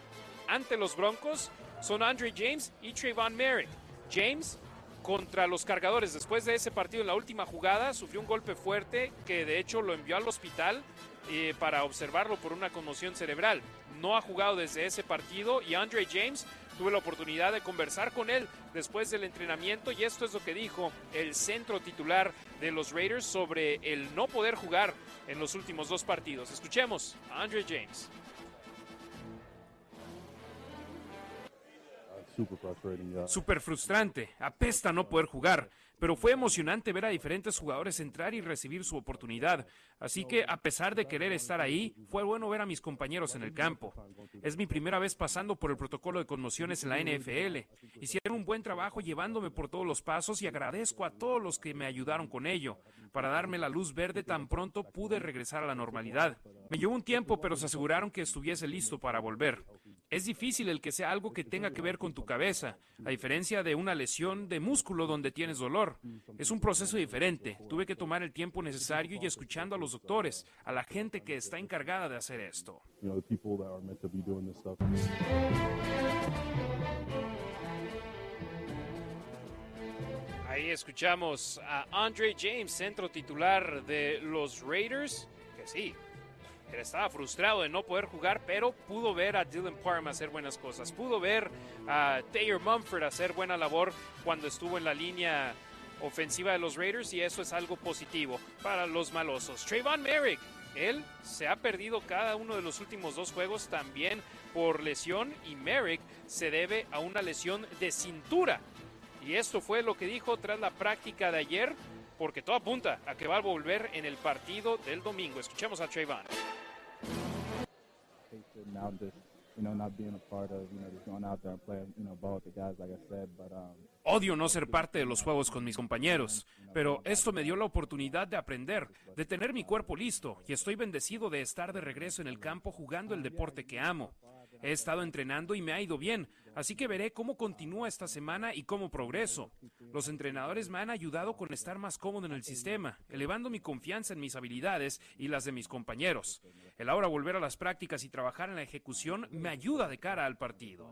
A: ante los Broncos son Andre James y Trayvon Merrick. James contra los cargadores después de ese partido en la última jugada sufrió un golpe fuerte que de hecho lo envió al hospital eh, para observarlo por una conmoción cerebral. No ha jugado desde ese partido y Andre James tuve la oportunidad de conversar con él después del entrenamiento y esto es lo que dijo el centro titular de los Raiders sobre el no poder jugar en los últimos dos partidos. Escuchemos a Andre James.
C: Súper frustrante, apesta no poder jugar pero fue emocionante ver a diferentes jugadores entrar y recibir su oportunidad. Así que, a pesar de querer estar ahí, fue bueno ver a mis compañeros en el campo. Es mi primera vez pasando por el protocolo de conmociones en la NFL. Hicieron un buen trabajo llevándome por todos los pasos y agradezco a todos los que me ayudaron con ello. Para darme la luz verde tan pronto pude regresar a la normalidad. Me llevó un tiempo, pero se aseguraron que estuviese listo para volver. Es difícil el que sea algo que tenga que ver con tu cabeza, a diferencia de una lesión de músculo donde tienes dolor. Es un proceso diferente. Tuve que tomar el tiempo necesario y escuchando a los doctores, a la gente que está encargada de hacer esto.
A: Ahí escuchamos a Andre James, centro titular de los Raiders, que sí, estaba frustrado de no poder jugar, pero pudo ver a Dylan Parham hacer buenas cosas. Pudo ver a Taylor Mumford hacer buena labor cuando estuvo en la línea ofensiva de los Raiders y eso es algo positivo para los malosos. Trayvon Merrick él se ha perdido cada uno de los últimos dos juegos también por lesión y Merrick se debe a una lesión de cintura. Y esto fue lo que dijo tras la práctica de ayer, porque todo apunta a que va a volver en el partido del domingo. Escuchemos a Trayvon. Odio no ser parte de los juegos con mis compañeros, pero esto me dio la oportunidad de aprender, de tener mi cuerpo listo y estoy bendecido de estar de regreso en el campo jugando el deporte que amo. He estado entrenando y me ha ido bien, así que veré cómo continúa esta semana y cómo progreso. Los entrenadores me han ayudado con estar más cómodo en el sistema, elevando mi confianza en mis habilidades y las de mis compañeros. El ahora volver a las prácticas y trabajar en la ejecución me ayuda de cara al partido.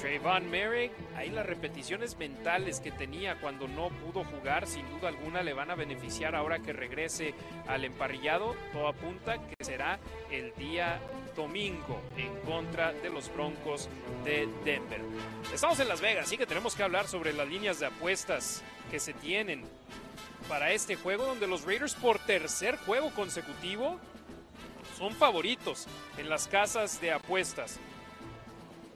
A: Trayvon Merrick, ahí las repeticiones mentales que tenía cuando no pudo jugar, sin duda alguna le van a beneficiar ahora que regrese al emparrillado. Todo apunta que será el día domingo en contra de los Broncos de Denver. Estamos en Las Vegas, así que tenemos que hablar sobre las líneas de apuestas que se tienen para este juego, donde los Raiders por tercer juego consecutivo son favoritos en las casas de apuestas.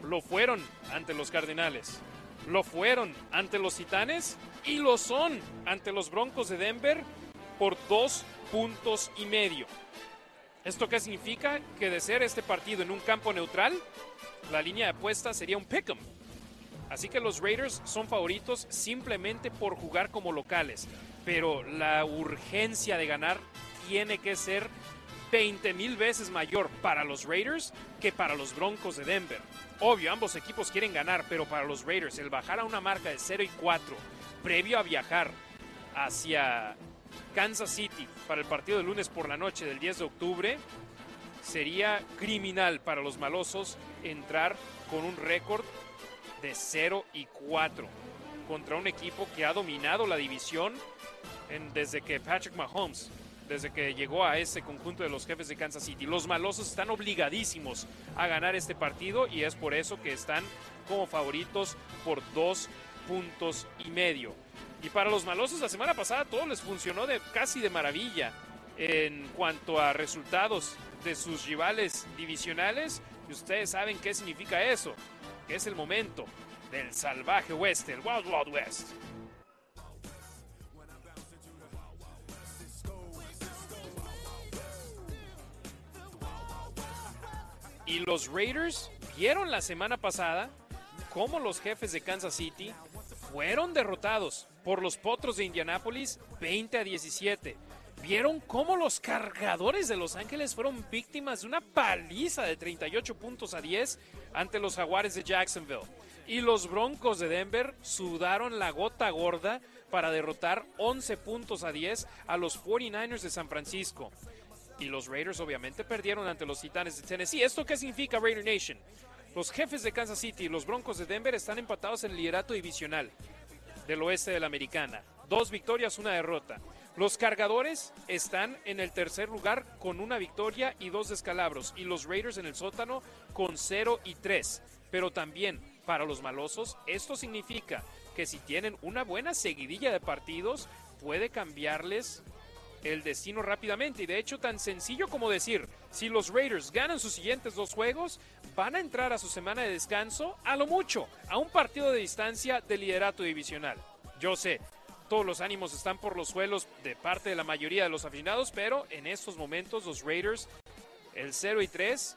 A: Lo fueron ante los Cardenales, lo fueron ante los Titanes y lo son ante los Broncos de Denver por dos puntos y medio. ¿Esto qué significa? Que de ser este partido en un campo neutral, la línea de apuesta sería un pick'em. Así que los Raiders son favoritos simplemente por jugar como locales. Pero la urgencia de ganar tiene que ser 20 mil veces mayor para los Raiders que para los Broncos de Denver. Obvio, ambos equipos quieren ganar, pero para los Raiders el bajar a una marca de 0 y 4 previo a viajar hacia Kansas City para el partido de lunes por la noche del 10 de octubre sería criminal para los malosos entrar con un récord de 0 y 4 contra un equipo que ha dominado la división desde que Patrick Mahomes desde que llegó a ese conjunto de los jefes de Kansas City. Los malosos están obligadísimos a ganar este partido y es por eso que están como favoritos por dos puntos y medio. Y para los malosos la semana pasada todo les funcionó de casi de maravilla en cuanto a resultados de sus rivales divisionales. Y ustedes saben qué significa eso, que es el momento del salvaje oeste, el Wild Wild West. Y los Raiders vieron la semana pasada cómo los jefes de Kansas City fueron derrotados por los Potros de Indianápolis 20 a 17. Vieron cómo los cargadores de Los Ángeles fueron víctimas de una paliza de 38 puntos a 10 ante los Jaguares de Jacksonville. Y los Broncos de Denver sudaron la gota gorda para derrotar 11 puntos a 10 a los 49ers de San Francisco. Y los Raiders obviamente perdieron ante los Titanes de Tennessee. ¿Esto qué significa Raider Nation? Los jefes de Kansas City y los Broncos de Denver están empatados en el liderato divisional del oeste de la americana. Dos victorias, una derrota. Los cargadores están en el tercer lugar con una victoria y dos descalabros. Y los Raiders en el sótano con 0 y 3. Pero también para los malosos, esto significa que si tienen una buena seguidilla de partidos, puede cambiarles el destino rápidamente. Y de hecho, tan sencillo como decir, si los Raiders ganan sus siguientes dos juegos, van a entrar a su semana de descanso a lo mucho, a un partido de distancia de liderato divisional. Yo sé, todos los ánimos están por los suelos de parte de la mayoría de los aficionados, pero en estos momentos los Raiders, el 0 y 3,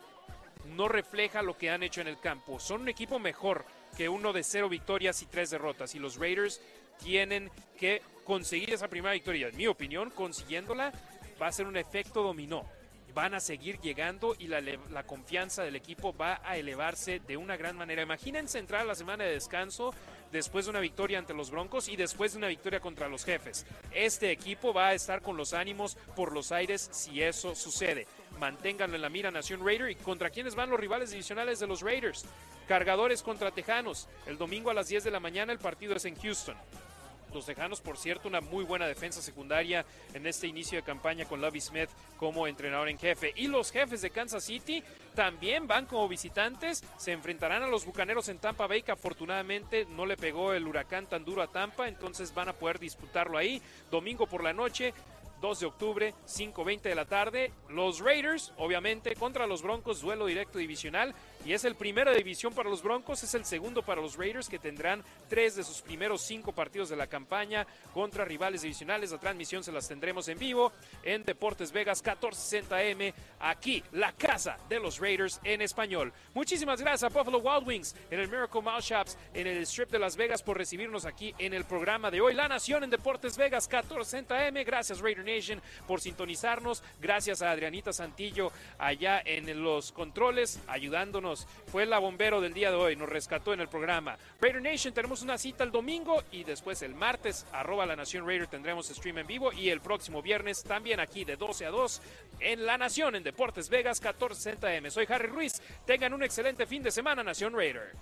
A: no refleja lo que han hecho en el campo. Son un equipo mejor que uno de 0 victorias y 3 derrotas. Y los Raiders tienen que conseguir esa primera victoria. En mi opinión, consiguiéndola va a ser un efecto dominó. Van a seguir llegando y la, confianza del equipo va a elevarse de una gran manera. Imagínense entrar a la semana de descanso después de una victoria ante los Broncos y después de una victoria contra los jefes. Este equipo va a estar con los ánimos por los aires si eso sucede. Manténganlo en la mira Nación Raider y contra quiénes van los rivales divisionales de los Raiders. Cargadores contra Tejanos. El domingo a las 10 de la mañana el partido es en Houston. Los Tejanos, por cierto, una muy buena defensa secundaria en este inicio de campaña con Lovie Smith como entrenador en jefe. Y los jefes de Kansas City también van como visitantes, se enfrentarán a los Bucaneros en Tampa Bay, que afortunadamente no le pegó el huracán tan duro a Tampa, entonces van a poder disputarlo ahí. Domingo por la noche, 2 de octubre, 5.20 de la tarde. Los Raiders, obviamente, contra los Broncos, duelo directo divisional. Y es el primero de división para los Broncos, es el segundo para los Raiders, que tendrán tres de sus primeros cinco partidos de la campaña contra rivales divisionales. La transmisión se las tendremos en vivo en Deportes Vegas 1460M, aquí, la casa de los Raiders en español. Muchísimas gracias a Buffalo Wild Wings en el Miracle Mall Shops, en el Strip de Las Vegas, por recibirnos aquí en el programa de hoy. La Nación en Deportes Vegas 1460M. Gracias, Raider por sintonizarnos. Gracias a Adrianita Santillo allá en los controles, ayudándonos. Fue la bombero del día de hoy, nos rescató en el programa. Raider Nation, tenemos una cita el domingo y después el martes, arroba la Nación Raider, tendremos stream en vivo y el próximo viernes también aquí de 12 a 2 en La Nación, en Deportes Vegas 1460M. Soy Harry Ruiz. Tengan un excelente fin de semana, Nación Raider.